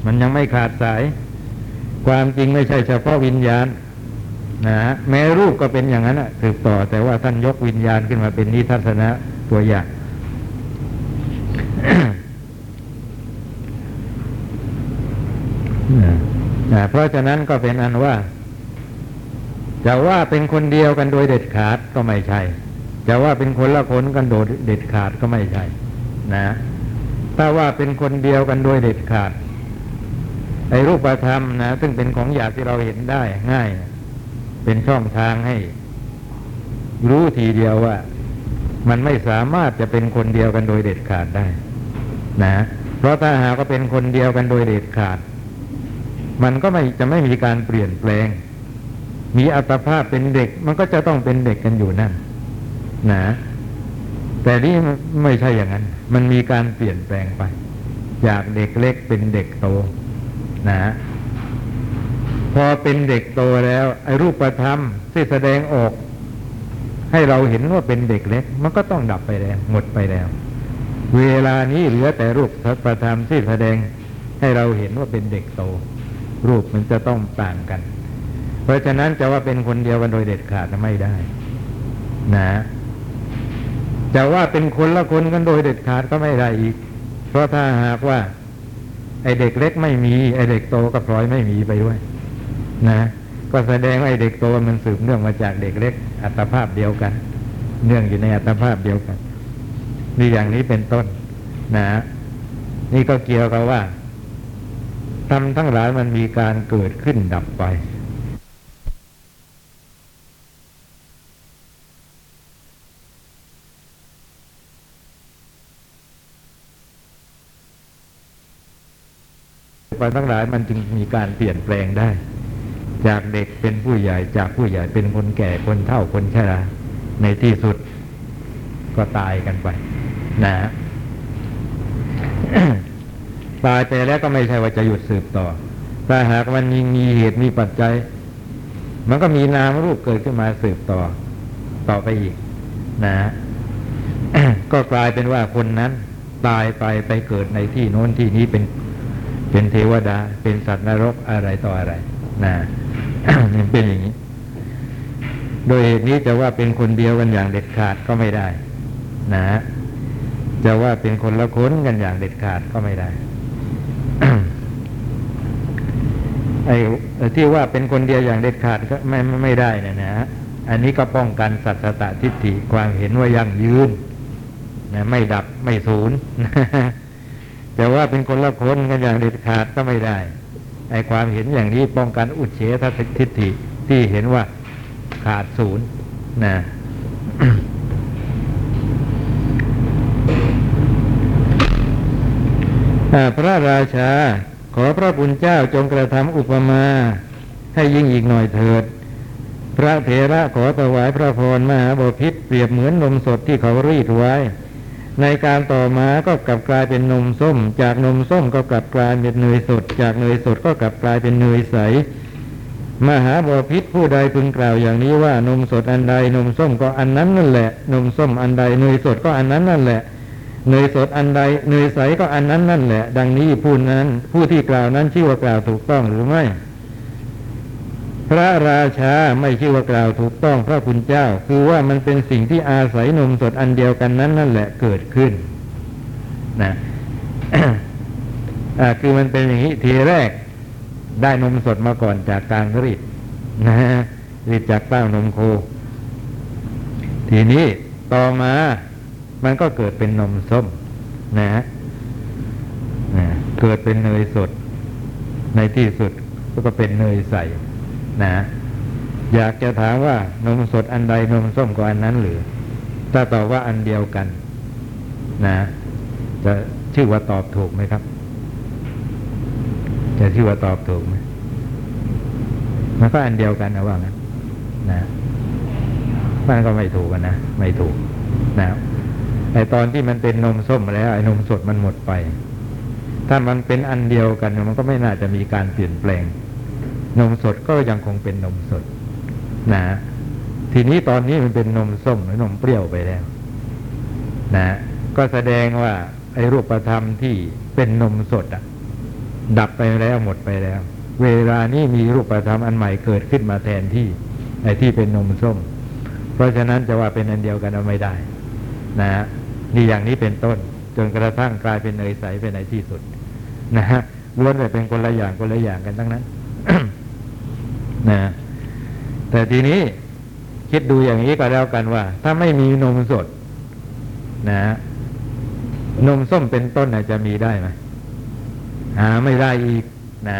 มันยังไม่ขาดสาย ความจริงไม่ใช่เฉพาะวิญญาณ นะแม้รูปก็เป็นอย่างนั้นสืบต่อ แต่ว่าท่านยกวิญญาณขึ้นมาเป็นนิทัศนะตัวอย่างนะ เพราะฉะนั้นก็เป็นอันว่าจะว่าเป็นคนเดียวกันโดยเด็ดขาดก็ไม่ใช่จะว่าเป็นคนละคนกันโดยเด็ดขาดก็ไม่ใช่ นะ ถ้าว่าเป็นคนเดียวกันโดยเด็ดขาดไอ้รูปธรรมนะซึ่งเป็นของอยากที่เราเห็นได้ง่าย เป็นช่องทางให้ รู้ทีเดียวว่า มันไม่สามารถจะเป็นคนเดียวกันโดยเด็ดขาดได้ นะ เพราะถ้าหากว่าเป็นคนเดียวกันโดยเด็ดขาด มันก็ไม่จะไม่มีการเปลี่ยนแปลง มีอัตภาพเป็นเด็ก มันก็จะต้องเป็นเด็กกันอยู่นั่นนะแต่นี่ไม่ใช่อย่างนั้น มันมีการเปลี่ยนแปลงไป จากเด็กเล็กเป็นเด็กโต นะพอเป็นเด็กโตแล้ว ไอ้รูปธรรมที่แสดงออก ให้เราเห็นว่าเป็นเด็กเล็ก มันก็ต้องดับไปแล้ว หมดไปแล้ว เวลานี้เหลือแต่รูปประธรรมที่แสดงให้เราเห็นว่าเป็นเด็กโต รูปมันจะต้องต่างกัน เพราะฉะนั้นจะว่าเป็นคนเดียวกันโดยเด็ดขาดไม่ได้ นะจะว่าเป็นคนละคนกันโดยเด็ดขาดก็ไม่ได้อีก เพราะถ้าหากว่า ไอเด็กเล็กไม่มีไอเด็กโตก็พลอยไม่มีไปด้วย นะ ก็แสดงว่าไอเด็กโตมันสืบเนื่องมาจากเด็กเล็ก อัตภาพเดียวกัน เนื่องอยู่ในอัตภาพเดียวกันนี่อย่างนี้เป็นต้น นะ นี่ก็เกี่ยวกับว่า ทำทั้งหลายมันมีการเกิดขึ้นดับไปไปทั้งหลายมันจึงมีการเปลี่ยนแปลงได้ จากเด็กเป็นผู้ใหญ่จากผู้ใหญ่เป็นคนแก่คนเฒ่าคนชราในที่สุดก็ตายกันไป นะ ตายไปแล้วก็ไม่ใช่ว่าจะหยุดสืบต่อถ้าหากมันมีมีเหตุมีปัจจัย มันก็มีนามรูปเกิดขึ้นมาสืบต่อ ต่อไปอีก นะก็กลายเป็นว่าคนนั้น ตายไปไปเกิดในที่โน้นที่นี้เป็น เป็นเทวดา เป็นสัตว์นรกอะไรต่ออะไรนะมันเป็นอย่างนี้ โดยเหตุนี้จะว่าเป็นคนเดียวกันอย่างเด็ดขาดก็ไม่ได้ นะจะว่าเป็นคนละคนกันอย่างเด็ดขาดก็ไม่ได้ ไอ้ที่ว่าเป็นคนเดียวอย่างเด็ดขาดก็ไม่ไม่ได้นะนะอันนี้ก็ป้องกันสัตตตทิฏฐิความเห็นว่ายั่งยืนนะไม่ดับไม่สูญแต่ว่าเป็นคนละคนกันอย่างเด็ดขาดก็ไม่ได้ไอ้ความเห็นอย่างนี้ป้องกันอุเฉททิฏฐิที่เห็นว่าขาดศูนย์นะพระราชา ขอพระบุญเจ้าจงกระทำอุปมา ให้ยิ่งอีกหน่อยเถิด พระเถระขอถวายพระพรมหาบพิษเปรียบเหมือนนมสดที่เขารีดไว้ ในการต่อมาก็กลับกลายเป็นนมส้ม จากนมส้มก็กลับกลายเป็นเนยสด จากเนยสดก็กลับกลายเป็นเนยใส มหาบพิษผู้ใดพึงกล่าวอย่างนี้ว่านมสดอันใดนมส้มก็อันนั้นนั่นแหละ นมส้มอันใดเนยสดก็อันนั้นนั่นแหละ เนยสดอันใดเนยใสก็อันนั้นนั่นแหละ ดังนี้ผู้นั้น ผู้ที่กล่าวนั้นชื่อว่ากล่าวถูกต้องหรือไม่ พระราชาไม่ชื่อว่ากล่าวถูกต้องพระคุณเจ้า คือว่ามันเป็นสิ่งที่อาศัยนมสดอันเดียวกันนั้นนั่นแหละเกิดขึ้นนะอ่าคือมันเป็นอย่างนี้ทีแรก ได้นมสดมาก่อนจากการรีดนะรีดจากเต้านมโค ทีนี้ต่อมา มันก็เกิดเป็นนมส้มนะนะเกิดเป็นเนยสด ในที่สุดก็เป็นเนยใสนะ อยากจะถามว่านมสดอันใดนมส้มก็อันนั้นหรือ ถ้าตอบว่าอันเดียวกัน นะ จะชื่อว่าตอบถูกไหมครับ จะชื่อว่าตอบถูกไหมมันก็อันเดียวกันนะว่างั้นนะมันก็ไม่ถูกกันนะ ไม่ถูกนะ ไอตอนที่มันเป็นนมส้มแล้วไอ้นมสดมันหมดไป ถ้ามันเป็นอันเดียวกันมันก็ไม่น่าจะมีการเปลี่ยนแปลง นมสดก็ยังคงเป็นนมสด นะ ทีนี้ตอนนี้มันเป็นนมส้มหรือนมเปรี้ยวไปแล้ว นะ ก็แสดงว่าไอ้รูปธรรมที่เป็นนมสดอะดับไปแล้วหมดไปแล้ว เวลานี้มีรูปธรรมอันใหม่เกิดขึ้นมาแทนที่ไอ้ที่เป็นนมส้ม เพราะฉะนั้นจะว่าเป็นอันเดียวกันเอาไม่ได้ นะฮะ นี่อย่างนี้เป็นต้น จนกระทั่งกลายเป็นเนยใสไปในที่สุด นะฮะล้วนแต่เป็นคนละอย่างคนละอย่างกันทั้งนั้นนะแต่ทีนี้คิดดูอย่างนี้ก็แล้วกันว่า ถ้าไม่มีนมสด นะฮะนมส้มเป็นต้นจะมีได้ไหมหาไม่ได้อีก นะ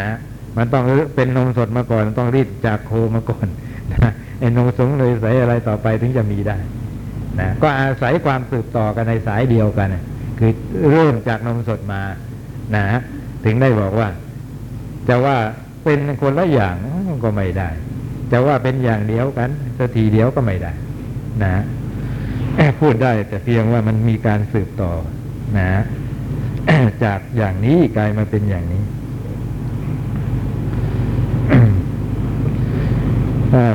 มันต้องเป็นนมสดมาก่อน ต้องรีดจากโคมาก่อนนะไอ้นมสงเลยใสอะไรต่อไปถึงจะมีได้ นะก็อาศัยความสืบต่อกันในสายเดียวกัน คือเริ่มจากนมสดมานะถึงได้บอกว่า จะว่าเป็นคนละอย่างก็ไม่ได้ จะว่าเป็นอย่างเดียวกันสักทีเดียวก็ไม่ได้ นะพูดได้แต่เพียงว่ามันมีการสืบต่อนะจากอย่างนี้กลายมาเป็นอย่างนี้ อ่า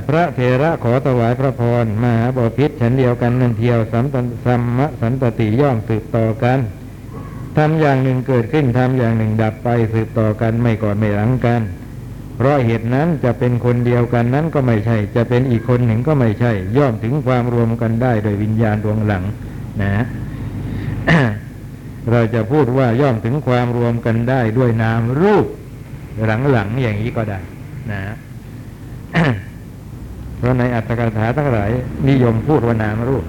พระเถระขอถวายพระพรมหาบพิษฉันเดียวกันนั่นเทียวสัมตันสัมมะสันตติย่อมสืบต่อกันทำอย่างหนึ่งเกิดขึ้นทำอย่างหนึ่งดับไปสืบต่อกันไม่ก่อนไม่หลังกัน เพราะเหตุนั้นจะเป็นคนเดียวกันนั้นก็ไม่ใช่ จะเป็นอีกคนหนึ่งก็ไม่ใช่ ย่อมถึงความรวมกันได้โดยวิญญาณดวงหลัง นะเราจะพูดว่าย่อมถึงความรวมกันได้ด้วยนามรูปหลังๆอย่างนี้ก็ได้ นะ เพราะในอัตถกถาทั้งหลายนิยมพูดว่านามรูป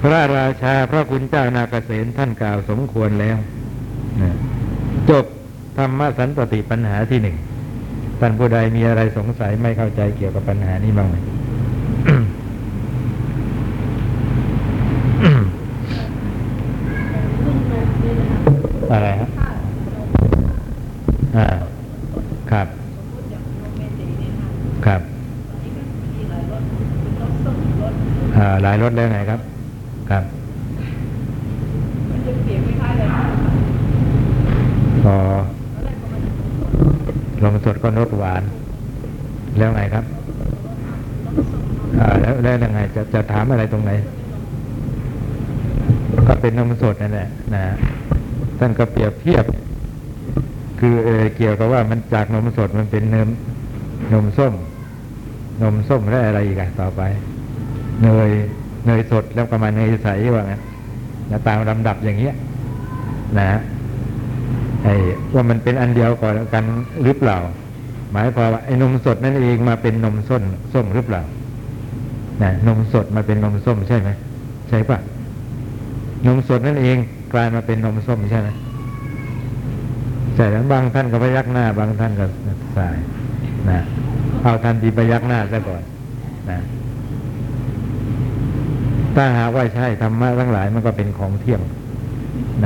พระราชาพระคุณเจ้านาเกษตท่านกล่าวสมควรแล้วจบธรรมสันตติปัญหาที่หนึ่งท่านผู้ใดมีอะไรสงสัยไม่เข้าใจเกี่ยวกับปัญหานี้บ้างไหม อะไรฮะ มสดก็รสหวาน แล้วไงครับอ่าแล้วแล้วยังไงจะจะถามอะไรตรงไหน ก็เป็นนมสดนั่นแหละนะ ท่านก็เปรียบเทียบ คือเอเกี่ยวกับว่ามันจากนมสดมันเป็นเนมนมส้ม นมส้มและอะไรอีกอะต่อไป เนยเนยสดแล้วก็มาเนยใสว่างั้นนะตามลำดับอย่างเงี้ย นะไอ้ว่ามันเป็นอันเดียวก่อนกันหรือเปล่า หมายความว่าไอ้นมสดนั่นเองมาเป็นนมส้มส้มหรือเปล่านะนมสดมาเป็นนมส้มใช่ไหมใช่ปะนมสดนั่นเอง กลายมาเป็นนมส้มใช่ไหมใช่แล้วบางท่านก็พยักหน้า บางท่านก็สายนะเอาทันทีพยักหน้าซะก่อนนะถ้าหากว่าใช่ธรรมะทั้งหลายมันก็เป็นของเที่ยง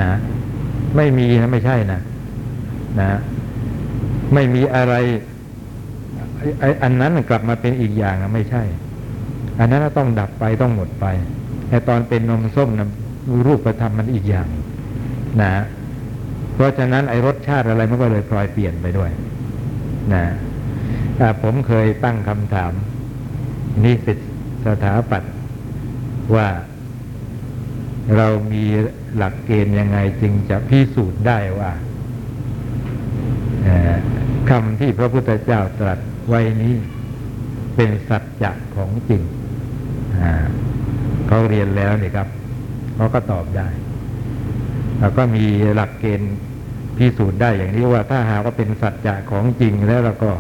นะ ไม่มีนะไม่ใช่นะนะ ไม่มีอะไรไอ้อันนั้นกลับมาเป็นอีกอย่างนะไม่ใช่ อันนั้นต้องดับไปต้องหมดไปไอ้ตอนเป็นนมส้มนะรูปธรรมมันอีกอย่าง นะเพราะฉะนั้นไอ้รสชาติอะไรมันก็เลยพลอยเปลี่ยนไปด้วยนะผมเคยตั้งคำถามนิสิตสถาปัตย์ว่าเรามีหลักเกณฑ์ยังไงจึงจะพิสูจน์ได้ว่าคำที่พระพุทธเจ้าตรัสไว้นี้เป็นสัจจะของจริงเขาเรียนแล้วนี่ครับเขาก็ตอบได้ แล้วก็มีหลักเกณฑ์พิสูจน์ได้อย่างนี้ว่าถ้าหากว่าเป็นสัจจะของจริงแล้วเราก็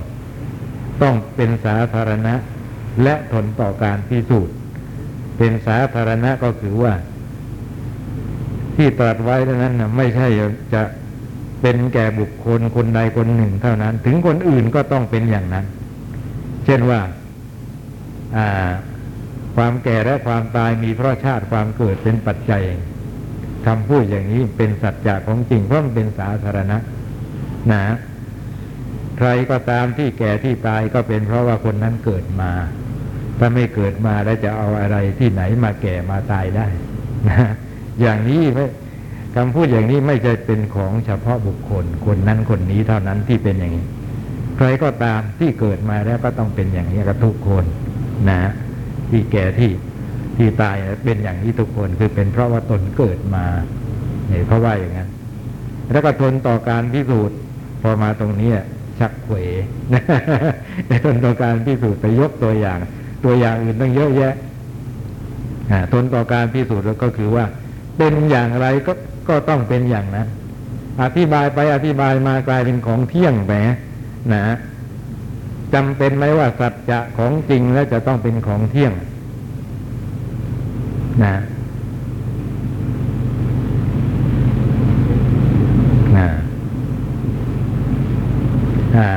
ต้องเป็นสาธารณะและทนต่อการพิสูจน์ เป็นสาธารณะก็คือว่า ที่ตรัสไว้นั้นนะไม่ใช่จะเป็นแก่บุคคลคนใดคนหนึ่งเท่านั้น ถึงคนอื่นก็ต้องเป็นอย่างนั้น เช่นว่าความแก่และความตายมีเพราะชาติความเกิดเป็นปัจจัย คำพูดอย่างนี้เป็นสัจจะของจริงเพราะมันเป็นสาธารณะนะใครก็ตามที่แก่ที่ตายก็เป็นเพราะว่าคนนั้นเกิดมา ถ้าไม่เกิดมาแล้วจะเอาอะไรที่ไหนมาแก่มาตายได้นะอย่างนี้ไม่คำพูดอย่างนี้ไม่ใช่เป็นของเฉพาะบุคคล คนนั้นคนนี้เท่านั้นที่เป็นอย่างนี้ ใครก็ตามที่เกิดมาแล้วก็ต้องเป็นอย่างนี้กับทุกคนนะที่แก่ที่ ที่ตายเป็นอย่างนี้ทุกคนคือเป็นเพราะว่าตนเกิดมาเนี่ยเขาว่าอย่างนั้น แล้วก็ทนต่อการพิสูจน์ พอมาตรงนี้ชักเขวทนต่อการพิสูจน์ไปยกตัวอย่าง ตัวอย่างอื่นตั้งเยอะแยะอ่าทนต่อการพิสูจน์แล้วก็คือว่า เป็นอย่างไรก็ก็ต้องเป็นอย่างนั้น อธิบายไปอธิบายมากลายเป็นของเที่ยงไปนะจำเป็นไหมว่าสัจจะของจริงแล้วจะต้องเป็นของเที่ยง นะนะอ่า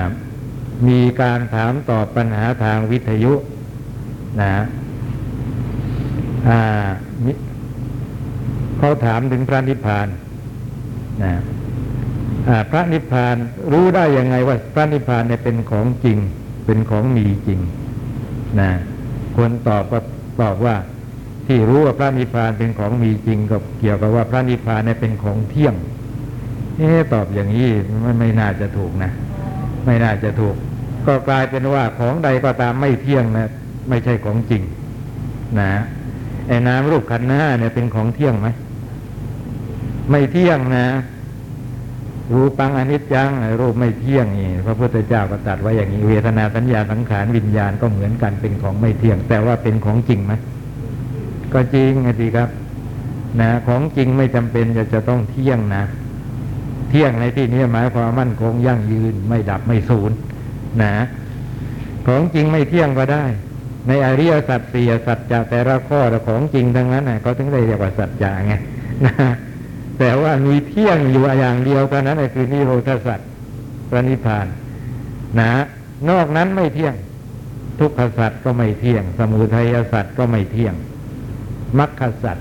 มีการถามตอบปัญหาทางวิทยุนะอ่าเขาถามถึงพระนิพพานนะอ่าพระนิพพานรู้ได้ยังไงว่า พระนิพพานเนี่ยเป็นของจริง เป็นของมีจริงนะคนตอบก็ตอบว่า ที่รู้ว่าพระนิพพานเป็นของมีจริงก็เกี่ยวกับว่าพระนิพพานเนี่ยเป็นของเที่ยงเอ๊ตอบอย่างนี้ไม่ไม่น่าจะถูกนะ ไม่น่าจะถูก ก็กลายเป็นว่าของใดก็ตามไม่เที่ยงนะ ไม่ใช่ของจริง นะไอ้น้ำรูปขันธ์ห้าเนี่ยเป็นของเที่ยงไหมไม่เที่ยงนะรูปังอนิจจังรูปไม่เที่ยงนี่พระพุทธเจ้าก็ตรัสไว้อย่างนี้เวทนาสัญญาสังขารวิญญาณก็เหมือนกันเป็นของไม่เที่ยง แต่ว่าเป็นของจริงไหม ก็จริงไงดีครับนะของจริงไม่จำเป็นจะจะต้องเที่ยงนะ เที่ยงในที่นี้หมายความมั่นคงยั่งยืนไม่ดับไม่สูญนะของจริงไม่เที่ยงก็ได้ ในอริยสัจสี่สัจจะแต่ละข้อแต่ของจริงทั้งนั้นนะเขาถึงได้เรียกว่าสัจจะไงนะแต่ว่ามีเที่ยงอยู่อย่างเดียวเท่านั้นคือนิโรธสัจพระนิพพาน นะ นอกนั้นไม่เที่ยง ทุกขสัจก็ไม่เที่ยง สมุทัยสัจก็ไม่เที่ยง มรรคสัจ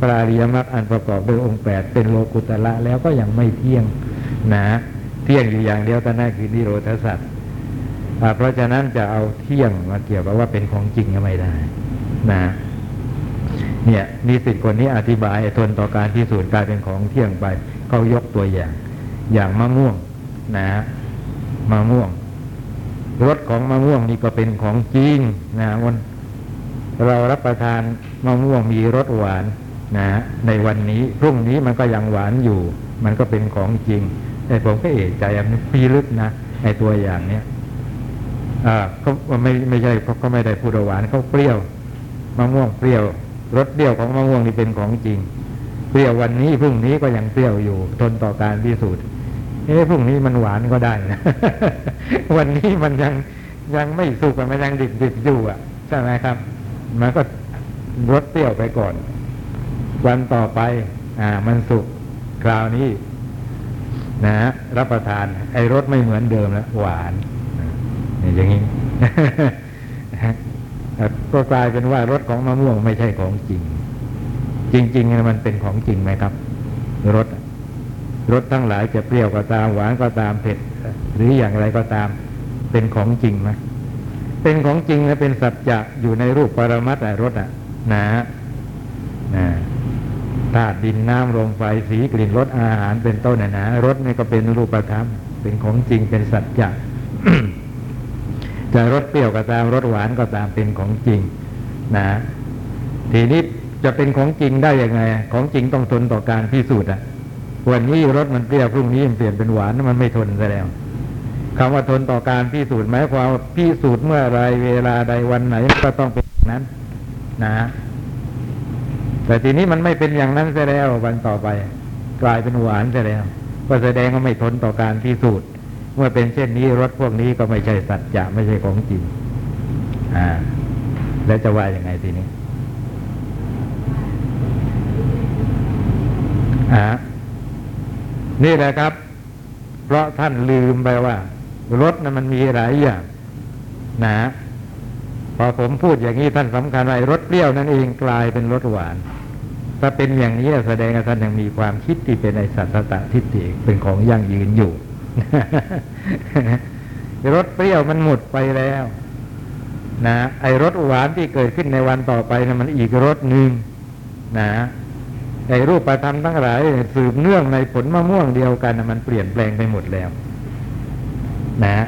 ปราริยมรรคอันประกอบด้วยองค์แปดเป็นโลกุตละแล้วก็ยังไม่เที่ยงนะเที่ยงอยู่อย่างเดียวเท่นั้นคือนิโรธสัจเพราะฉะนั้นจะเอาเที่ยงมาเกี่ยวกับว่าเป็นของจริงก็ไม่ได้นะเนี่ยนิสิตคนนี้อธิบายทนต่อการพิสูจน์กลายเป็นของเที่ยงไปเขายกตัวอย่าง อย่างมะม่วงนะมะม่วงรสของมะม่วงนี่ก็เป็นของจริงนะวัน เรารับประทานมะม่วงมีรสหวานนะในวันนี้พรุ่งนี้มันก็ยังหวานอยู่ มันก็เป็นของจริงแต่ผมก็เอะใจมันพีลึกนะในตัวอย่างเนี้ยอ่าเขาไม่ไม่ใช่เขาก็ไม่ได้พูดหวานเขาเปรี้ยวมะม่วงเปรี้ยวรสเปรี้ยวของมะม่วงนี่เป็นของจริง เปรี้ยววันนี้พรุ่งนี้ก็ยังเปรี้ยวอยู่ ทนต่อการพิสูจน์เอ๊ะพรุ่งนี้มันหวานก็ได้นะวันนี้มันยังยังไม่สุกมันยังดิบดิบอยู่อะใช่ไหมครับ มันก็รสเปรี้ยวไปก่อน วันต่อไป อ่า มันสุกคราวนี้ นะฮะรับประทาน ไอ้รสไม่เหมือนเดิมแล้วหวานอ่าอย่างนี้ก็กลายเป็นว่ารสของมะม่วงไม่ใช่ของจริง จริงๆมันเป็นของจริงไหมครับรสรสทั้งหลายจะเปรี้ยวก็ตามหวานก็ตามเผ็ด หรืออย่างไรก็ตามเป็นของจริงไหม เป็นของจริงและเป็นสัจจะอยู่ในรูปปรมัตถรสอะนะนะธาตุดินน้ำลมไฟสีกลิ่นรสอาหารเป็นต้นนะนะรสนี่ก็เป็นรูปธรรม เป็นของจริงเป็นสัจจะจะรสเปรี้ยวก็ตามรสหวานก็ตามเป็นของจริง นะทีนี้จะเป็นของจริงได้ยังไง ของจริงต้องทนต่อการพิสูจน์อะวันนี้รสมันเปรี้ยวพรุ่งนี้มันเปลี่ยนเป็นหวานมันไม่ทนซะแล้ว คำว่าทนต่อการพิสูจน์หมายความว่าพิสูจน์เมื่อไรเวลาใดวันไหนก็ต้องเป็นอย่างนั้นนะแต่ทีนี้มันไม่เป็นอย่างนั้นซะแล้ววันต่อไป กลายเป็นหวานซะแล้ว ก็แสดงว่าไม่ทนต่อการพิสูจน์ เมื่อเป็นเช่นนี้รถพวกนี้ก็ไม่ใช่สัจจะไม่ใช่ของจริงอ่า แล้วจะว่ายังไงทีนี้อ่านี่แหละครับ เพราะท่านลืมไปว่า รถนะมันมีหลายอย่างนะพอผมพูดอย่างนี้ท่านสำคัญว่ารสเปรี้ยวนั่นเองกลายเป็นรสหวาน ถ้าเป็นอย่างนี้แสดงว่าท่านยังมีความคิดที่เป็นไอสัตตะทิฏฐิเป็นของยั่งยืนอยู่รสเปรี้ยวมันหมดไปแล้ว นะไอรสหวานที่เกิดขึ้นในวันต่อไปนะมันอีกรสหนึ่งนะไอรูปประธรรมทั้งหลายสืบเนื่องในผลมะม่วงเดียวกันนะมันเปลี่ยนแปลงไปหมดแล้ว นะ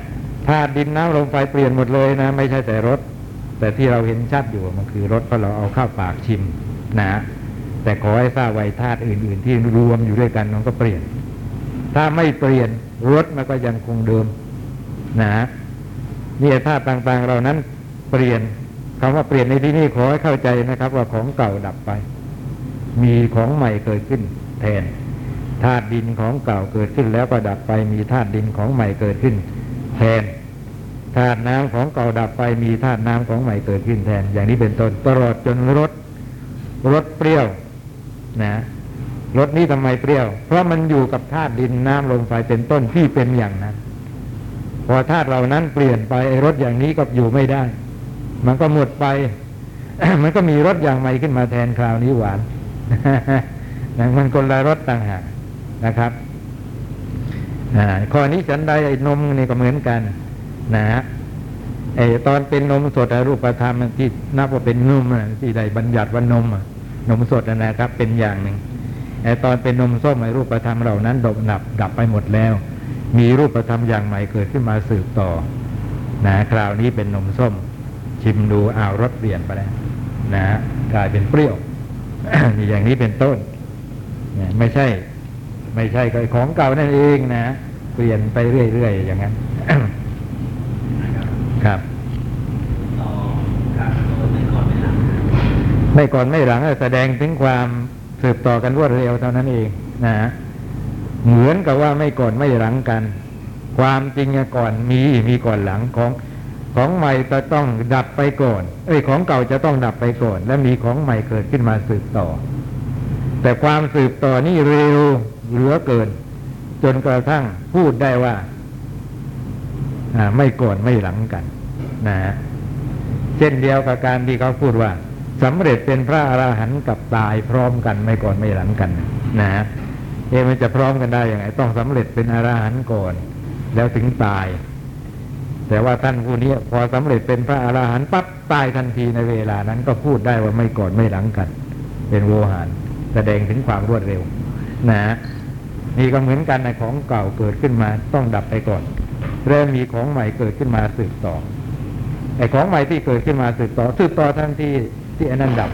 ธาตุดินน้ำลมไฟเปลี่ยนหมดเลยนะ ไม่ใช่แต่รสแต่ที่เราเห็นชัดอยู่มันคือรสเพราะเราเอาเข้าปากชิมนะแต่ขอให้ทราบไว้ธาตุอื่น ๆ ที่รวมอยู่ด้วยกันมันก็เปลี่ยน ถ้าไม่เปลี่ยนรสมันก็ยังคงเดิม นะนี่ธาตุต่างๆเรานั้นเปลี่ยนคำว่าเปลี่ยนในที่นี้ขอให้เข้าใจนะครับ ว่าของเก่าดับไป มีของใหม่เกิดขึ้นแทน ธาตุดินของเก่าเกิดขึ้นแล้วก็ดับไปมีธาตุดินของใหม่เกิดขึ้น แทนธาตุน้ำของเก่าดับไปมีธาตุน้ำของใหม่เกิดขึ้นแทน อย่างนี้เป็นต้นตลอดจนรสรสเปรี้ยวนะรสนี้ทำไมเปรี้ยว เพราะมันอยู่กับธาตุดินน้ำลมไฟเป็นต้นที่เป็นอย่างนั้น พอธาตุเหล่านั้นเปลี่ยนไปไอ้รสอย่างนี้ก็อยู่ไม่ได้ มันก็หมดไป มันก็มีรสอย่างใหม่ขึ้นมาแทนคราวนี้หวานมันคนละรสต่างหาก นะครับข้อนี้ฉันใดไอ้นมนี่ก็เหมือนกัน นะฮะไอ้ตอนเป็นนมสดอะรูปธรรมที่นับว่าเป็นนมอะที่ได้บัญญัติว่านมอะนมสดนะครับ เป็นอย่างหนึ่งไอ้ตอนเป็นนมส้มไอ้รูปธรรมเหล่านั้นดบดับดับไปหมดแล้ว มีรูปธรรมอย่างใหม่เกิดขึ้นมาสืบต่อ นะคราวนี้เป็นนมส้ม ชิมดูอ้าวรสเปลี่ยนไปแล้วนะกลายเป็นเปรี้ยวอย่างนี้เป็นต้นไม่ใช่ ไม่ใช่ของเก่านั่นเองนะ เปลี่ยนไปเรื่อยๆอย่างนั้นครับไม่ก่อนไม่หลังแสดงถึงความสืบต่อกันรวดเร็วเท่านั้นเองนะเหมือนกับว่าไม่ก่อนไม่หลังกัน ความจริงก่อนมีมีก่อนหลังของของใหม่จะต้องดับไปก่อน เอ้ยของเก่าจะต้องดับไปก่อน และมีของใหม่เกิดขึ้นมาสืบต่อ แต่ความสืบต่อนี่เร็ว เหลือเกิน จนกระทั่งพูดได้ว่าไม่ก่อนไม่หลังกันนะฮะเช่นเดียวกับการที่เขาพูดว่าสำเร็จเป็นพระอรหันต์กับตายพร้อมกันไม่ก่อนไม่หลังกัน นะฮะเอะมันจะพร้อมกันได้ยังไง ต้องสำเร็จเป็นอรหันต์ก่อน แล้วถึงตาย แต่ว่าท่านผู้นี้พอสำเร็จเป็นพระอรหันต์ปั๊บตายทันทีในเวลานั้นก็พูดได้ว่าไม่ก่อนไม่หลังกัน เป็นโวหารแสดงถึงความรวดเร็ว นะฮะนี่ก็เหมือนกันในของเก่าเกิดขึ้นมาต้องดับไปก่อนแล้วมีของใหม่เกิดขึ้นมาสืบต่อไอ้ของใหม่ที่เกิดขึ้นมาสืบต่อสืบต่อทันทีที่อันนั้นดับ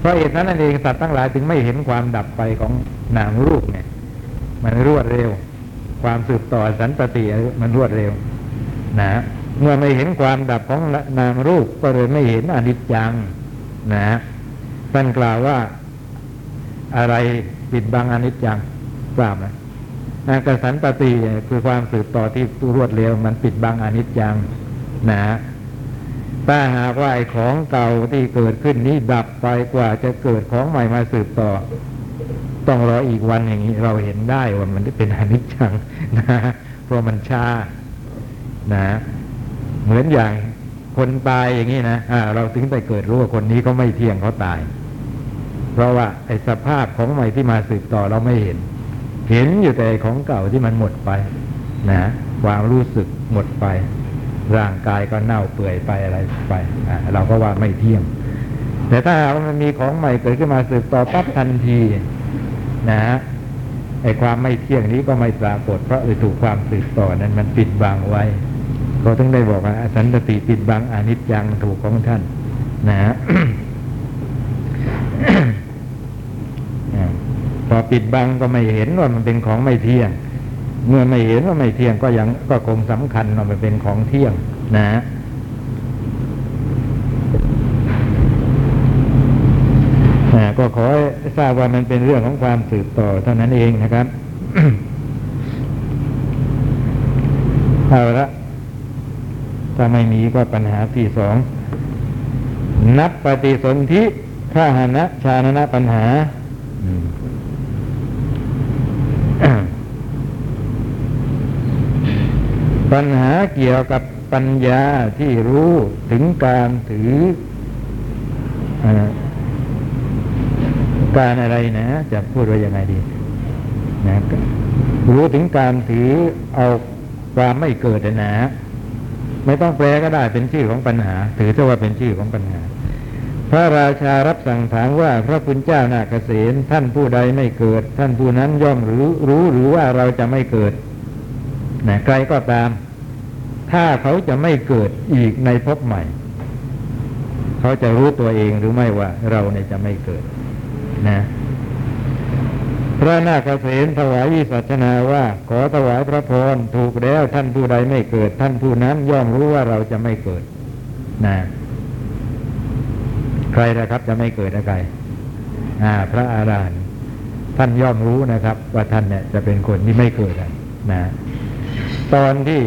เพราะเหตุนั้นนั่นเองสัตว์ทั้งหลายถึงไม่เห็นความดับไปของนามรูปเนี่ย มันรวดเร็ว ความสืบต่อสันตติมันรวดเร็ว นะเมื่อไม่เห็นความดับของนามรูปก็เลยไม่เห็นอนิจจัง นะท่านกล่าวว่าอะไร ปิดบังอนิจจังทราบไหมนะกสันตติคือความสืบต่อที่รวดเร็วมันปิดบังอนิจจังนะถ้าหากว่าไอ้ของเก่าที่เกิดขึ้นนี้ดับไปกว่าจะเกิดของใหม่มาสืบต่อ ต้องรออีกวันอย่างนี้เราเห็นได้ว่ามันเป็นอนิจจังนะเพราะมันช้านะเหมือนอย่างคนตายอย่างนี้นะอ่าเราถึงไปเกิดรู้ว่าคนนี้เขาไม่เที่ยงเขาตาย เพราะว่าไอ้สภาพของใหม่ที่มาสืบต่อเราไม่เห็น เห็นอยู่แต่ของเก่าที่มันหมดไป นะความรู้สึกหมดไป ร่างกายก็เน่าเปื่อยไปอะไรไปอ่าเราก็ว่าไม่เที่ยง แต่ถ้าหากมันมีของใหม่เกิดขึ้นมาสืบต่อปั๊บทันที นะไอ้ความไม่เที่ยงนี้ก็ไม่ปรากฏเพราะถูกความสืบต่อนั้นมันปิดบังไว้ก็ถึงได้บอกว่าสันตติปิดบังอนิจจังถูกของท่าน นะฮะ อ่าพ อปิดบังก็ไม่เห็นว่ามันเป็นของไม่เที่ยง เมื่อไม่เห็นว่าไม่เที่ยงก็ยังก็คงสำคัญว่ามันเป็นของเที่ยงนะฮะก็ขอทราบว่ามันเป็นเรื่องของความสืบต่อเท่านั้นเองนะครับเอาละถ้าไม่มีก็ปัญหาที่สองนับปฏิสนธิข้าหนะชานะปัญหาอืม ปัญหาเกี่ยวกับปัญญาที่รู้ถึงการถืออการอะไรนะ จะพูดว่ายังไงดีนะรู้ถึงการถือเอาความไม่เกิดนะ ไม่ต้องแปลก็ได้เป็นชื่อของปัญหา ถือซะว่าเป็นชื่อของปัญหา พระราชารับสั่งถามว่าพระคุณเจ้านาเกษตท่านผู้ใดไม่เกิด ท่านผู้นั้นย่อมรู้รู้หรือว่าเราจะไม่เกิด นะใครก็ตาม ถ้าเขาจะไม่เกิดอีกในภพใหม่ เขาจะรู้ตัวเองหรือไม่ว่าเราเนี่ยจะไม่เกิด นะพระนาคเษนถวายวิสัชนาว่า ขอถวายพระพรถูกแล้วท่านผู้ใดไม่เกิด ท่านผู้นั้นย่อมรู้ว่าเราจะไม่เกิด นะ ใครนะครับจะไม่เกิดอะไรอ่า พระอาหารหันต์ท่านย่อมรู้นะครับ ว่าท่านเนี่ยจะเป็นคนที่ไม่เกิดนะ ตอนที่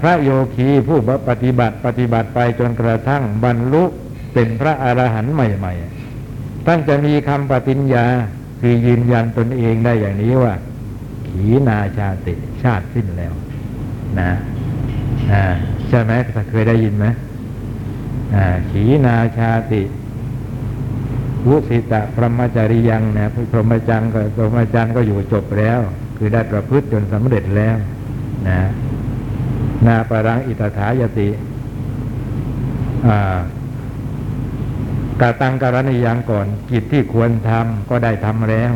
พระโยคีผู้ปฏิบัติปฏิบัติไปจนกระทั่งบรรลุเป็นพระอรหันต์ใหม่ๆท่านจะมีคำปฏิญญาคือยืนยันตนเองได้อย่างนี้ว่า ขีนาชาติชาติสิ้นแล้ว นะใช่ไหมเคยได้ยินไหมขีนาชาติวุสิตะพรหมจริยังนะพรหมจรรย์ก็พรหมจรรย์ก็อยู่จบแล้ว คือได้ประพฤติจนสำเร็จแล้วนะนาปรังอิตถายติอ่ากาตังการณิยังก่อน กิจที่ควรทำก็ได้ทำแล้ว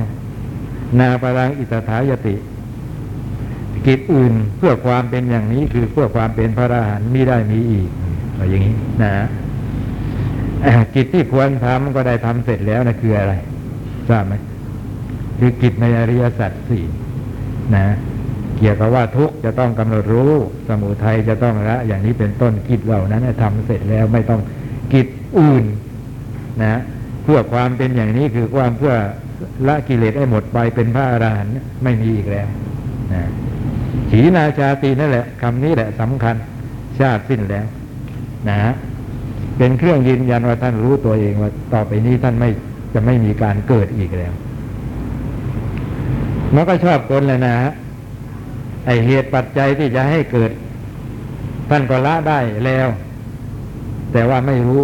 นาปรังอิตถายติ กิจอื่นเพื่อความเป็นอย่างนี้คือเพื่อความเป็นพระอรหันต์มิได้มีอีกอะไรอย่างนี้นะกิจที่ควรทำก็ได้ทำเสร็จแล้วนะคืออะไรทราบไหมคือกิจในอริยสัจสี่ นะเกี่ยวกับว่าทุกจะต้องกำหนดรู้ สมุทัยจะต้องละอย่างนี้เป็นต้นกิจเหล่านั้นทำเสร็จแล้วไม่ต้องกิจอื่นนะเพื่อความเป็นอย่างนี้คือความเพื่อละกิเลสให้หมดไปเป็นพระอรหันต์ไม่มีอีกแล้วนะขีนาชาตีนั่นแหละคำนี้แหละสำคัญชาติสิ้นแล้วนะเป็นเครื่องยืนยันว่าท่านรู้ตัวเองว่าต่อไปนี้ท่านไม่จะไม่มีการเกิดอีกแล้ว มันก็ชอบคนเลยนะฮะไอเหตุปัจจัยที่จะให้เกิดท่านก็ละได้แล้ว แต่ว่าไม่รู้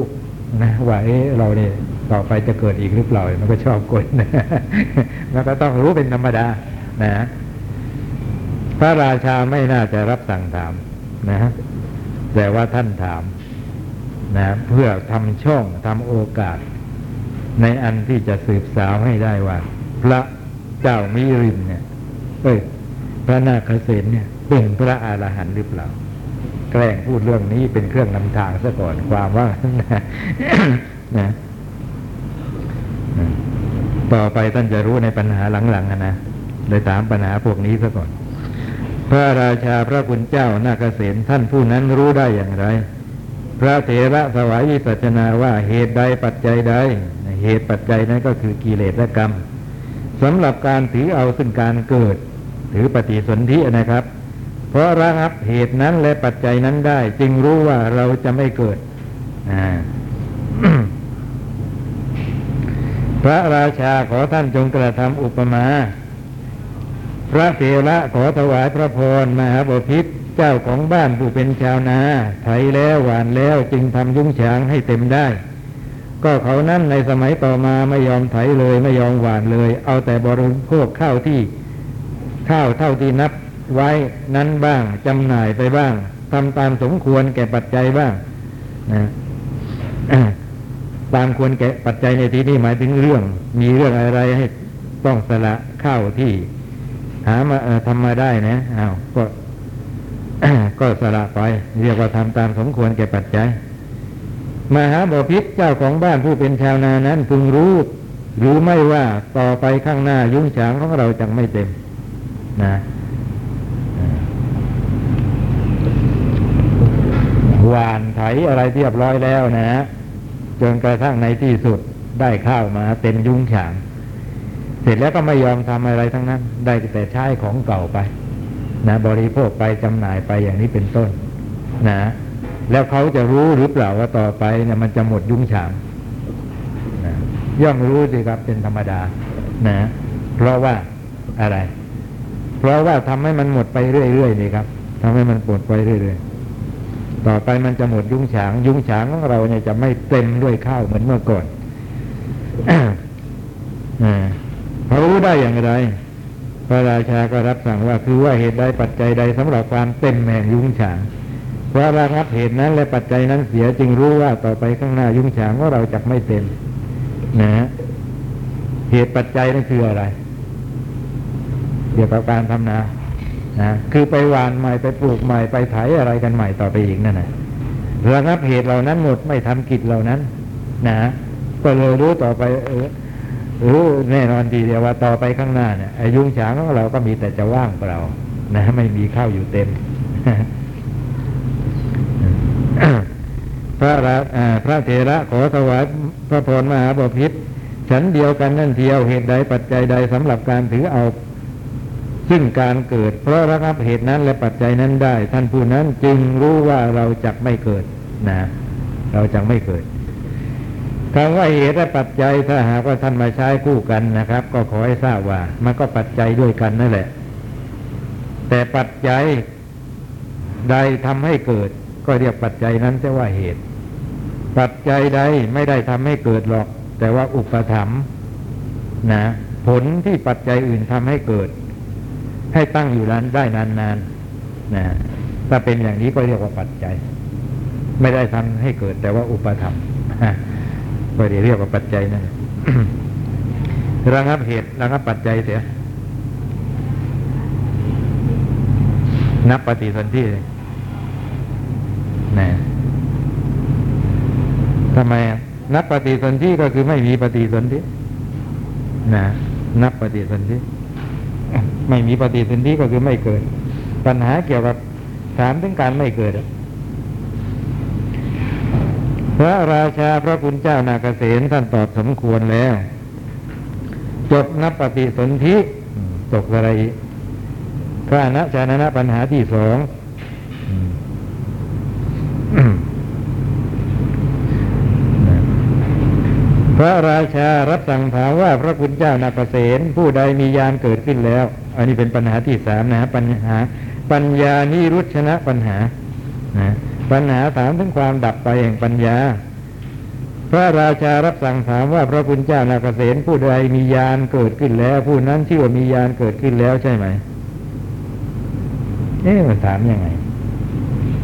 นะว่าเอ๊ะเราเนี่ยต่อไปจะเกิดอีกหรือเปล่า มันก็ชอบกดนะมันก็ต้องรู้เป็นธรรมดา นะ พระราชาไม่น่าจะรับสั่งถามนะแต่ว่าท่านถาม นะ เพื่อทำช่องทำโอกาส ในอันที่จะสืบสาวให้ได้ว่า พระ เจ้ามิรินเนี่ยเอ้ยพระนาคเษนเนี่ย เป็นพระอรหันต์หรือเปล่า แกล้งพูดเรื่องนี้เป็นเครื่องนำทางซะก่อนความว่านะต่อไปท่านจะรู้ในปัญหาหลังๆนะเลยถามปัญหาพวกนี้ซะก่อน พระราชาพระคุณเจ้านาคเษนท่านผู้นั้นรู้ได้อย่างไร พระเถระสวายวิสัชนาว่าเหตุใดปัจจัยใด เหตุปัจจัยนั้นก็คือกิเลสและกรรม สำหรับการถือเอาซึ่งการเกิด ถือปฏิสนธินะครับ เพราะระงับเหตุนั้นและปัจจัยนั้นได้ จึงรู้ว่าเราจะไม่เกิดพระราชาขอท่านจงกระทำอุปมา พระเถระขอถวายพระพรมหาบพิษเจ้าของบ้านผู้เป็นชาวนาไถแล้วหวานแล้วจึงทำยุ้งฉางให้เต็มได้ ก็เขานั้นในสมัยต่อมาไม่ยอมไถเลยไม่ยอมหวานเลย เอาแต่บริโภคข้าวที่ข้าวเท่าที่นับไว้นั้นบ้างจำหน่ายไปบ้างทำตามสมควรแก่ปัจจัยบ้างนะตามควรแก่ปัจจัยในที่นี้หมายถึงเรื่อง มีเรื่องอะไรให้ต้องสละข้าวที่ หามาทำมาได้นะอ้าวก็ก็สละไป เรียกว่าทำตามสมควรแก่ปัจจัย มหาบพิษเจ้าของบ้านผู้เป็นชาวนานั้นพึงรู้รู้ไม่ว่าต่อไปข้างหน้ายุ้งฉางของเราจะไม่เต็ม นะหวานไถอะไรเรียบร้อยแล้วนะจนกระทั่งในที่สุดได้ข้าวมาเต็มยุ้งฉาง เสร็จแล้วก็ไม่ยอมทำอะไรทั้งนั้น ได้แต่ใช้ของเก่าไป นะ บริโภคไปจำหน่ายไปอย่างนี้เป็นต้น นะ แล้วเขาจะรู้หรือเปล่าว่าต่อไปเนี่ยมันจะหมดยุ้งฉางนะย่อมรู้สิครับเป็นธรรมดา นะ เพราะว่าอะไร เพราะว่าทำให้มันหมดไปเรื่อยๆนี่ครับทำให้มันหมดไปเรื่อยๆต่อไปมันจะหมดยุ้งฉาง ยุ้งฉางของเราเนี่ยจะไม่เต็มด้วยข้าวเหมือนเมื่อก่อนอ่าเขารู้ได้อย่างไร พระราชาก็รับสั่งว่าคือว่าเหตุใดปัจจัยใดสำหรับความเต็มแห่งยุ้งฉาง เพราะระงับเหตุนั้น และปัจจัยนั้นเสียจึงรู้ว่าต่อไปข้างหน้ายุ้งฉางของเราจะไม่เต็มนะ เหตุปัจจัยนั่นคืออะไรเกี่ยวกับการทำนานะคือไปหวานใหม่ไปปลูกใหม่ไปไถอะไรกันใหม่ต่อไปอีกนั่นนะระงับเหตุเหล่านั้นหมดไม่ทำกิจเหล่านั้น นะก็เลยรู้ต่อไปเออรู้แน่นอนทีเดียวว่าต่อไปข้างหน้าเนี่ยอ้ยุงฉางของเราก็มีแต่จะว่างเปล่านะไม่มีข้าวอยู่เต็ม พระราพระเถระขอถวายพระพรมหาบพิษฉันเดียวกันนั่นเทียวเหตุใดปัจจัยใดสำหรับการถือเอา ซึ่งการเกิด เพราะระงับเหตุนั้นและปัจจัยนั้นได้ ท่านผู้นั้นจึงรู้ว่าเราจะไม่เกิดนะเราจะไม่เกิดคำว่าเหตุและปัจจัยถ้าหากว่าท่านมาใช้คู่กันนะครับ ก็ขอให้ทราบว่า มันก็ปัจจัยด้วยกันนั่นแหละ แต่ปัจจัยใดทำให้เกิด ก็เรียกปัจจัยนั้นจะว่าเหตุ ปัจจัยใดไม่ได้ทำให้เกิดหรอก แต่ว่าอุปถัมภ์นะผลที่ปัจจัยอื่นทำให้เกิด ให้ตั้งอยู่นั้นได้นานๆนนะถ้าเป็นอย่างนี้ก็เรียกว่าปัจจัย ไม่ได้ทำให้เกิด แต่ว่าอุปถัมก็เรียกว่าปัจจัยนั่นระงับเหตุระงับปัจจัยเสียนับปฏิสนธิเลยนะ ทำไมนับปฏิสนธิก็คือไม่มีปฏิสนธินะนับปฏิสนธิไม่มีปฏิสนธิก็คือไม่เกิด ปัญหาเกี่ยวกับถามถึงการไม่เกิดพระราชาพระคุณเจ้านาเกษตท่านตอบสมควรแล้ว จบนับปฏิสนธิตกอะไรพระอนะชานะปัญหาที่สองอืมอืมพ ระราชารับสั่งถามว่าพระคุณเจ้านาเกษตผู้ใดมียานเกิดขึ้นแล้ว อันนี้เป็นปัญหาที่สามนะฮะปัญหา ปัญญานิรุชนะปัญหานะปัญหาถามถึงความดับไปแห่งปัญญา พระราชารับสั่งถามว่าพระคุณเจ้านาเกษตผู้ใดมียานเกิดขึ้นแล้ว ผู้นั้นที่ว่ามียานเกิดขึ้นแล้วใช่ไหมเอ๊ะมันถามยังไง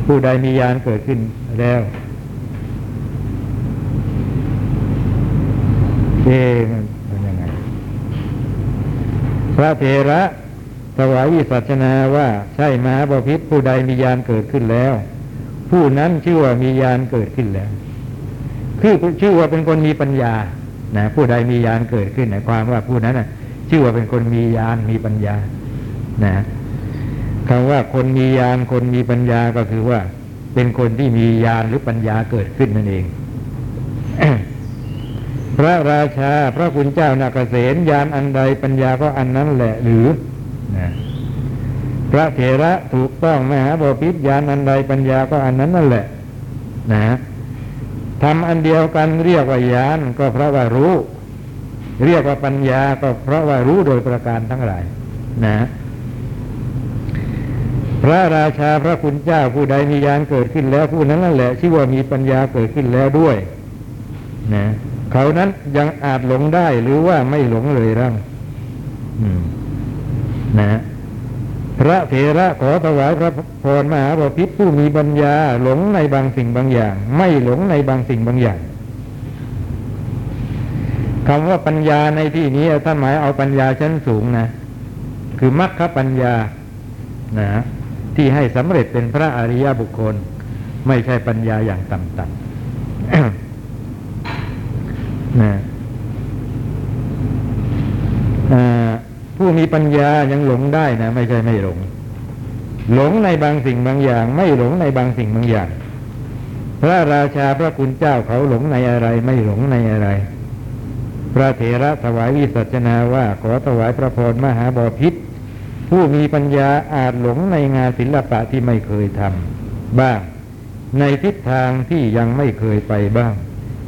ผู้ใดมียานเกิดขึ้นแล้ว เอ๊ะมันเป็นยังไง พระเถระถวายวิสัชนาว่าใช่มหาบพิษผู้ใดมียานเกิดขึ้นแล้ว ผู้นั้นชื่อว่ามียานเกิดขึ้นแล้ว คือชื่อว่าเป็นคนมีปัญญานะผู้ใดมียานเกิดขึ้นหมายความว่าผู้นั้นนะชื่อว่าเป็นคนมียานมีปัญญา นะคำว่าคนมียานคนมีปัญญาก็คือว่า เป็นคนที่มียานหรือปัญญาเกิดขึ้นนั่นเอง พระราชาพระคุณเจ้านาเกษตยานอันใดปัญญาก็อันนั้นแหละหรือนะพระเถระถูกต้องมหาบพิษยานอันใดปัญญาก็อันนั้นนั่นแหละ นะทำอันเดียวกันเรียกว่ายานก็เพราะว่ารู้ เรียกว่าปัญญาก็เพราะว่ารู้โดยประการทั้งหลาย นะพระราชาพระคุณเจ้าผู้ใดมียานเกิดขึ้นแล้วผู้นั้นนั่นแหละชื่อว่ามีปัญญาเกิดขึ้นแล้วด้วย นะ เขานั้นยังอาจหลงได้หรือว่าไม่หลงเลยร่างนะพระเถระขอถวายพระพรมหาบพิตรผู้มีปัญญา หลงในบางสิ่งบางอย่าง ไม่หลงในบางสิ่งบางอย่างคำว่าปัญญาในที่นี้ท่านหมายเอาปัญญาชั้นสูงนะ คือมรรคปัญญานะที่ให้สำเร็จเป็นพระอริยบุคคล ไม่ใช่ปัญญาอย่างต่ำๆ นะผู้มีปัญญายังหลงได้นะไม่ใช่ไม่หลง หลงในบางสิ่งบางอย่าง ไม่หลงในบางสิ่งบางอย่าง พระราชาพระคุณเจ้าเขาหลงในอะไร ไม่หลงในอะไร พระเถระถวายวิสัชนาว่า ขอถวายพระพรมหาบพิษผู้มีปัญญาอาจหลงในงานศิลปะที่ไม่เคยทำบ้าง ในทิศทางที่ยังไม่เคยไปบ้าง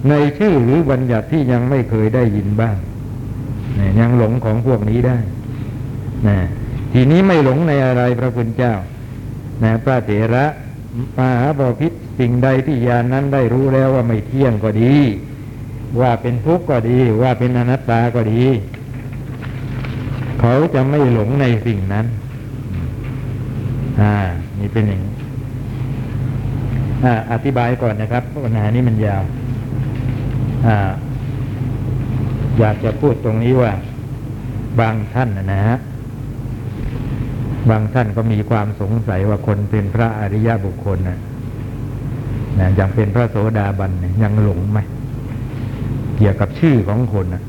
ในชื่อหรือบัญญัติที่ยังไม่เคยได้ยินบ้างยังหลงของพวกนี้ได้นะทีนี้ไม่หลงในอะไรพระคุณเจ้านะพระเถระมหาบพิษสิ่งใดที่ยานนั้นได้รู้แล้วว่าไม่เที่ยงก็ดี ว่าเป็นทุกข์ก็ดี ว่าเป็นอนัตตาก็ดี เขาจะไม่หลงในสิ่งนั้น อ่า นี่เป็นอย่างนี้อ่าอธิบายก่อนนะครับปัญหานี้มันยาว อยากจะพูดตรงนี้ว่า บางท่านนะฮะบางท่านก็มีความสงสัยว่าคนเป็นพระอริยบุคคลนะนะอย่างเป็นพระโสดาบันยยังหลงไหมเกี่ยวกับชื่อของคนนะ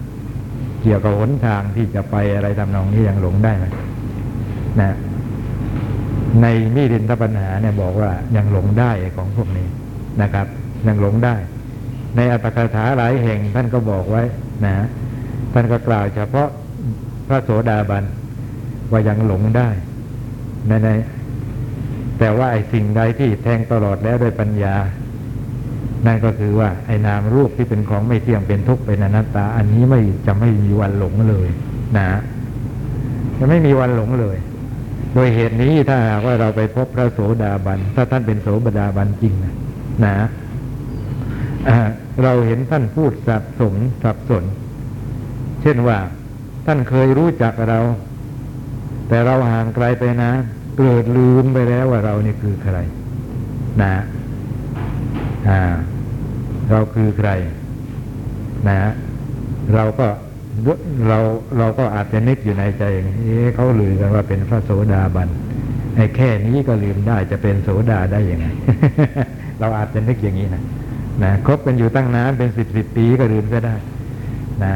เกี่ยวกับหนทางที่จะไปอะไรทำนองนี้ยังหลงได้ไหมนะ ในมิรินทปัญหาเนี่ยบอกว่ายังหลงได้ของพวกนี้นะครับ ยังหลงได้ ในอัตถกถาหลายแห่งท่านก็บอกไว้นะท่านก็กล่าวเฉพาะพระโสดาบันว่ายังหลงได้ในในแต่ว่าไอ้สิ่งใดที่แทงตลอดแล้วด้วยปัญญา นั่นก็คือว่าไอ้นามรูปที่เป็นของไม่เที่ยงเป็นทุกข์เป็นอนัตตา อันนี้ไม่จะไม่มีวันหลงเลยนะจะไม่มีวันหลงเลย โดยเหตุนี้ถ้าหากว่าเราไปพบพระโสดาบัน ถ้าท่านเป็นโสดาบันจริงนะนะ เราเห็นท่านพูดสับสนสับสน เช่นว่า ท่านเคยรู้จักเรา แต่เราห่างไกลไปนะ เกิดลืมไปแล้วว่าเรานี่คือใคร นะอ่าเราคือใคร นะเราก็เราเราก็อาจจะนึกอยู่ในใจเอ๊เขาลือกันว่าเป็นพระโสดาบันไอ้แค่นี้ก็ลืมได้จะเป็นโสดาได้ยังไง เราอาจจะนึกอย่างนี้นะ นะคบกันอยู่ตั้งนานเป็นสิบสิบปีก็ลืมซะได้ นะ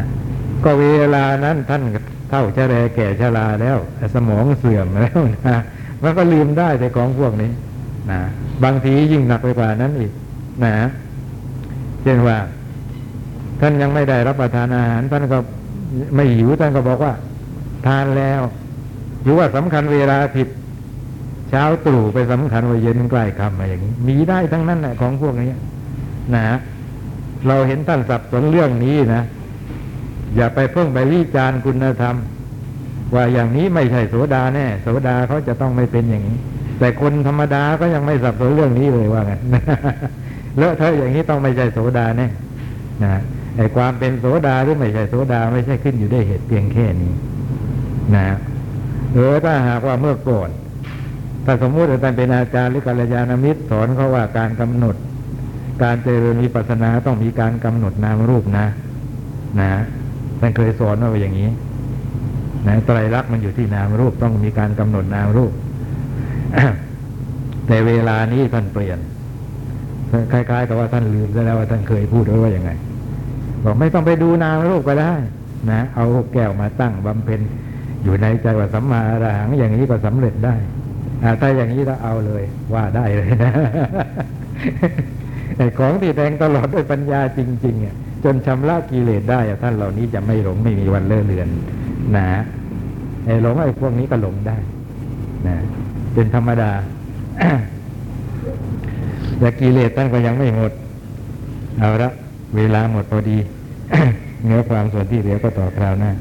ก็เวลานั้นท่านเท่าชะแรแก่ชราแล้ว สมองเสื่อมแล้วนะมันก็ลืมได้แต่ของพวกนี้นะบางทียิ่งหนักไปกว่านั้นอีก นะเช่นว่า ท่านยังไม่ได้รับประทานอาหาร ท่านก็ไม่หิวท่านก็บอกว่า ทานแล้วหรือว่าสำคัญเวลาผิดเช้าตรู่ไปสำคัญว่าเย็นใกล้ค่ำอะไรอย่างนี้มีได้ทั้งนั้นแหละของพวกนี้ นะ เราเห็นท่านสับสนเรื่องนี้นะ อย่าไปเพิ่งไปวิจารณ์คุณธรรม ว่าอย่างนี้ไม่ใช่โสดาแน่โสดาเขาจะต้องไม่เป็นอย่างนี้ แต่คนธรรมดาก็ยังไม่สับสนเรื่องนี้เลยว่าไงเลอะเทอะอย่างนี้ต้องไม่ใช่โสดาแน่นะไอ้ความเป็นโสดาหรือไม่ใช่โสดาไม่ใช่ขึ้นอยู่ได้เหตุเพียงแค่นี้ นะเออถ้าหากว่าเมื่อก่อนถ้าสมมุติว่าท่านเป็นอาจารย์หรือกัลยาณมิตรสอนเขาว่าการกำหนด การเจริญวิปัสสนาต้องมีการกำหนดนามรูปนะ นะท่านเคยสอนว่าอย่างนี้ นะไตรลักษณ์มันอยู่ที่นามรูปต้องมีการกำหนดนามรูปแต่เวลานี้ท่านเปลี่ยนคล้ายๆกับว่าท่านลืมไปแล้วว่าท่านเคยพูดไว้ว่าอย่างไงบอกไม่ต้องไปดูนามรูปก็ได้ นะเอาแก้วมาตั้งบำเพ็ญอยู่ในใจว่าสัมมาอรหังอย่างนี้ก็สำเร็จได้ถ้าอย่างนี้ก็เอาเลย ว่าได้เลยนะ ของที่แทงตลอดด้วยปัญญาจริงๆอะจนชำระกิเลสได้ท่านเหล่านี้จะไม่หลงไม่มีวันเลื่อนเลือนนะไอ้หลงไอ้พวกนี้ก็หลงได้นะเป็นธรรมดาแต่กิเลสท่านก็ยังไม่หมด เอาละเวลาหมดพอดีเนื้อความส่วนที่เหลือก็ต่อคราวหน้า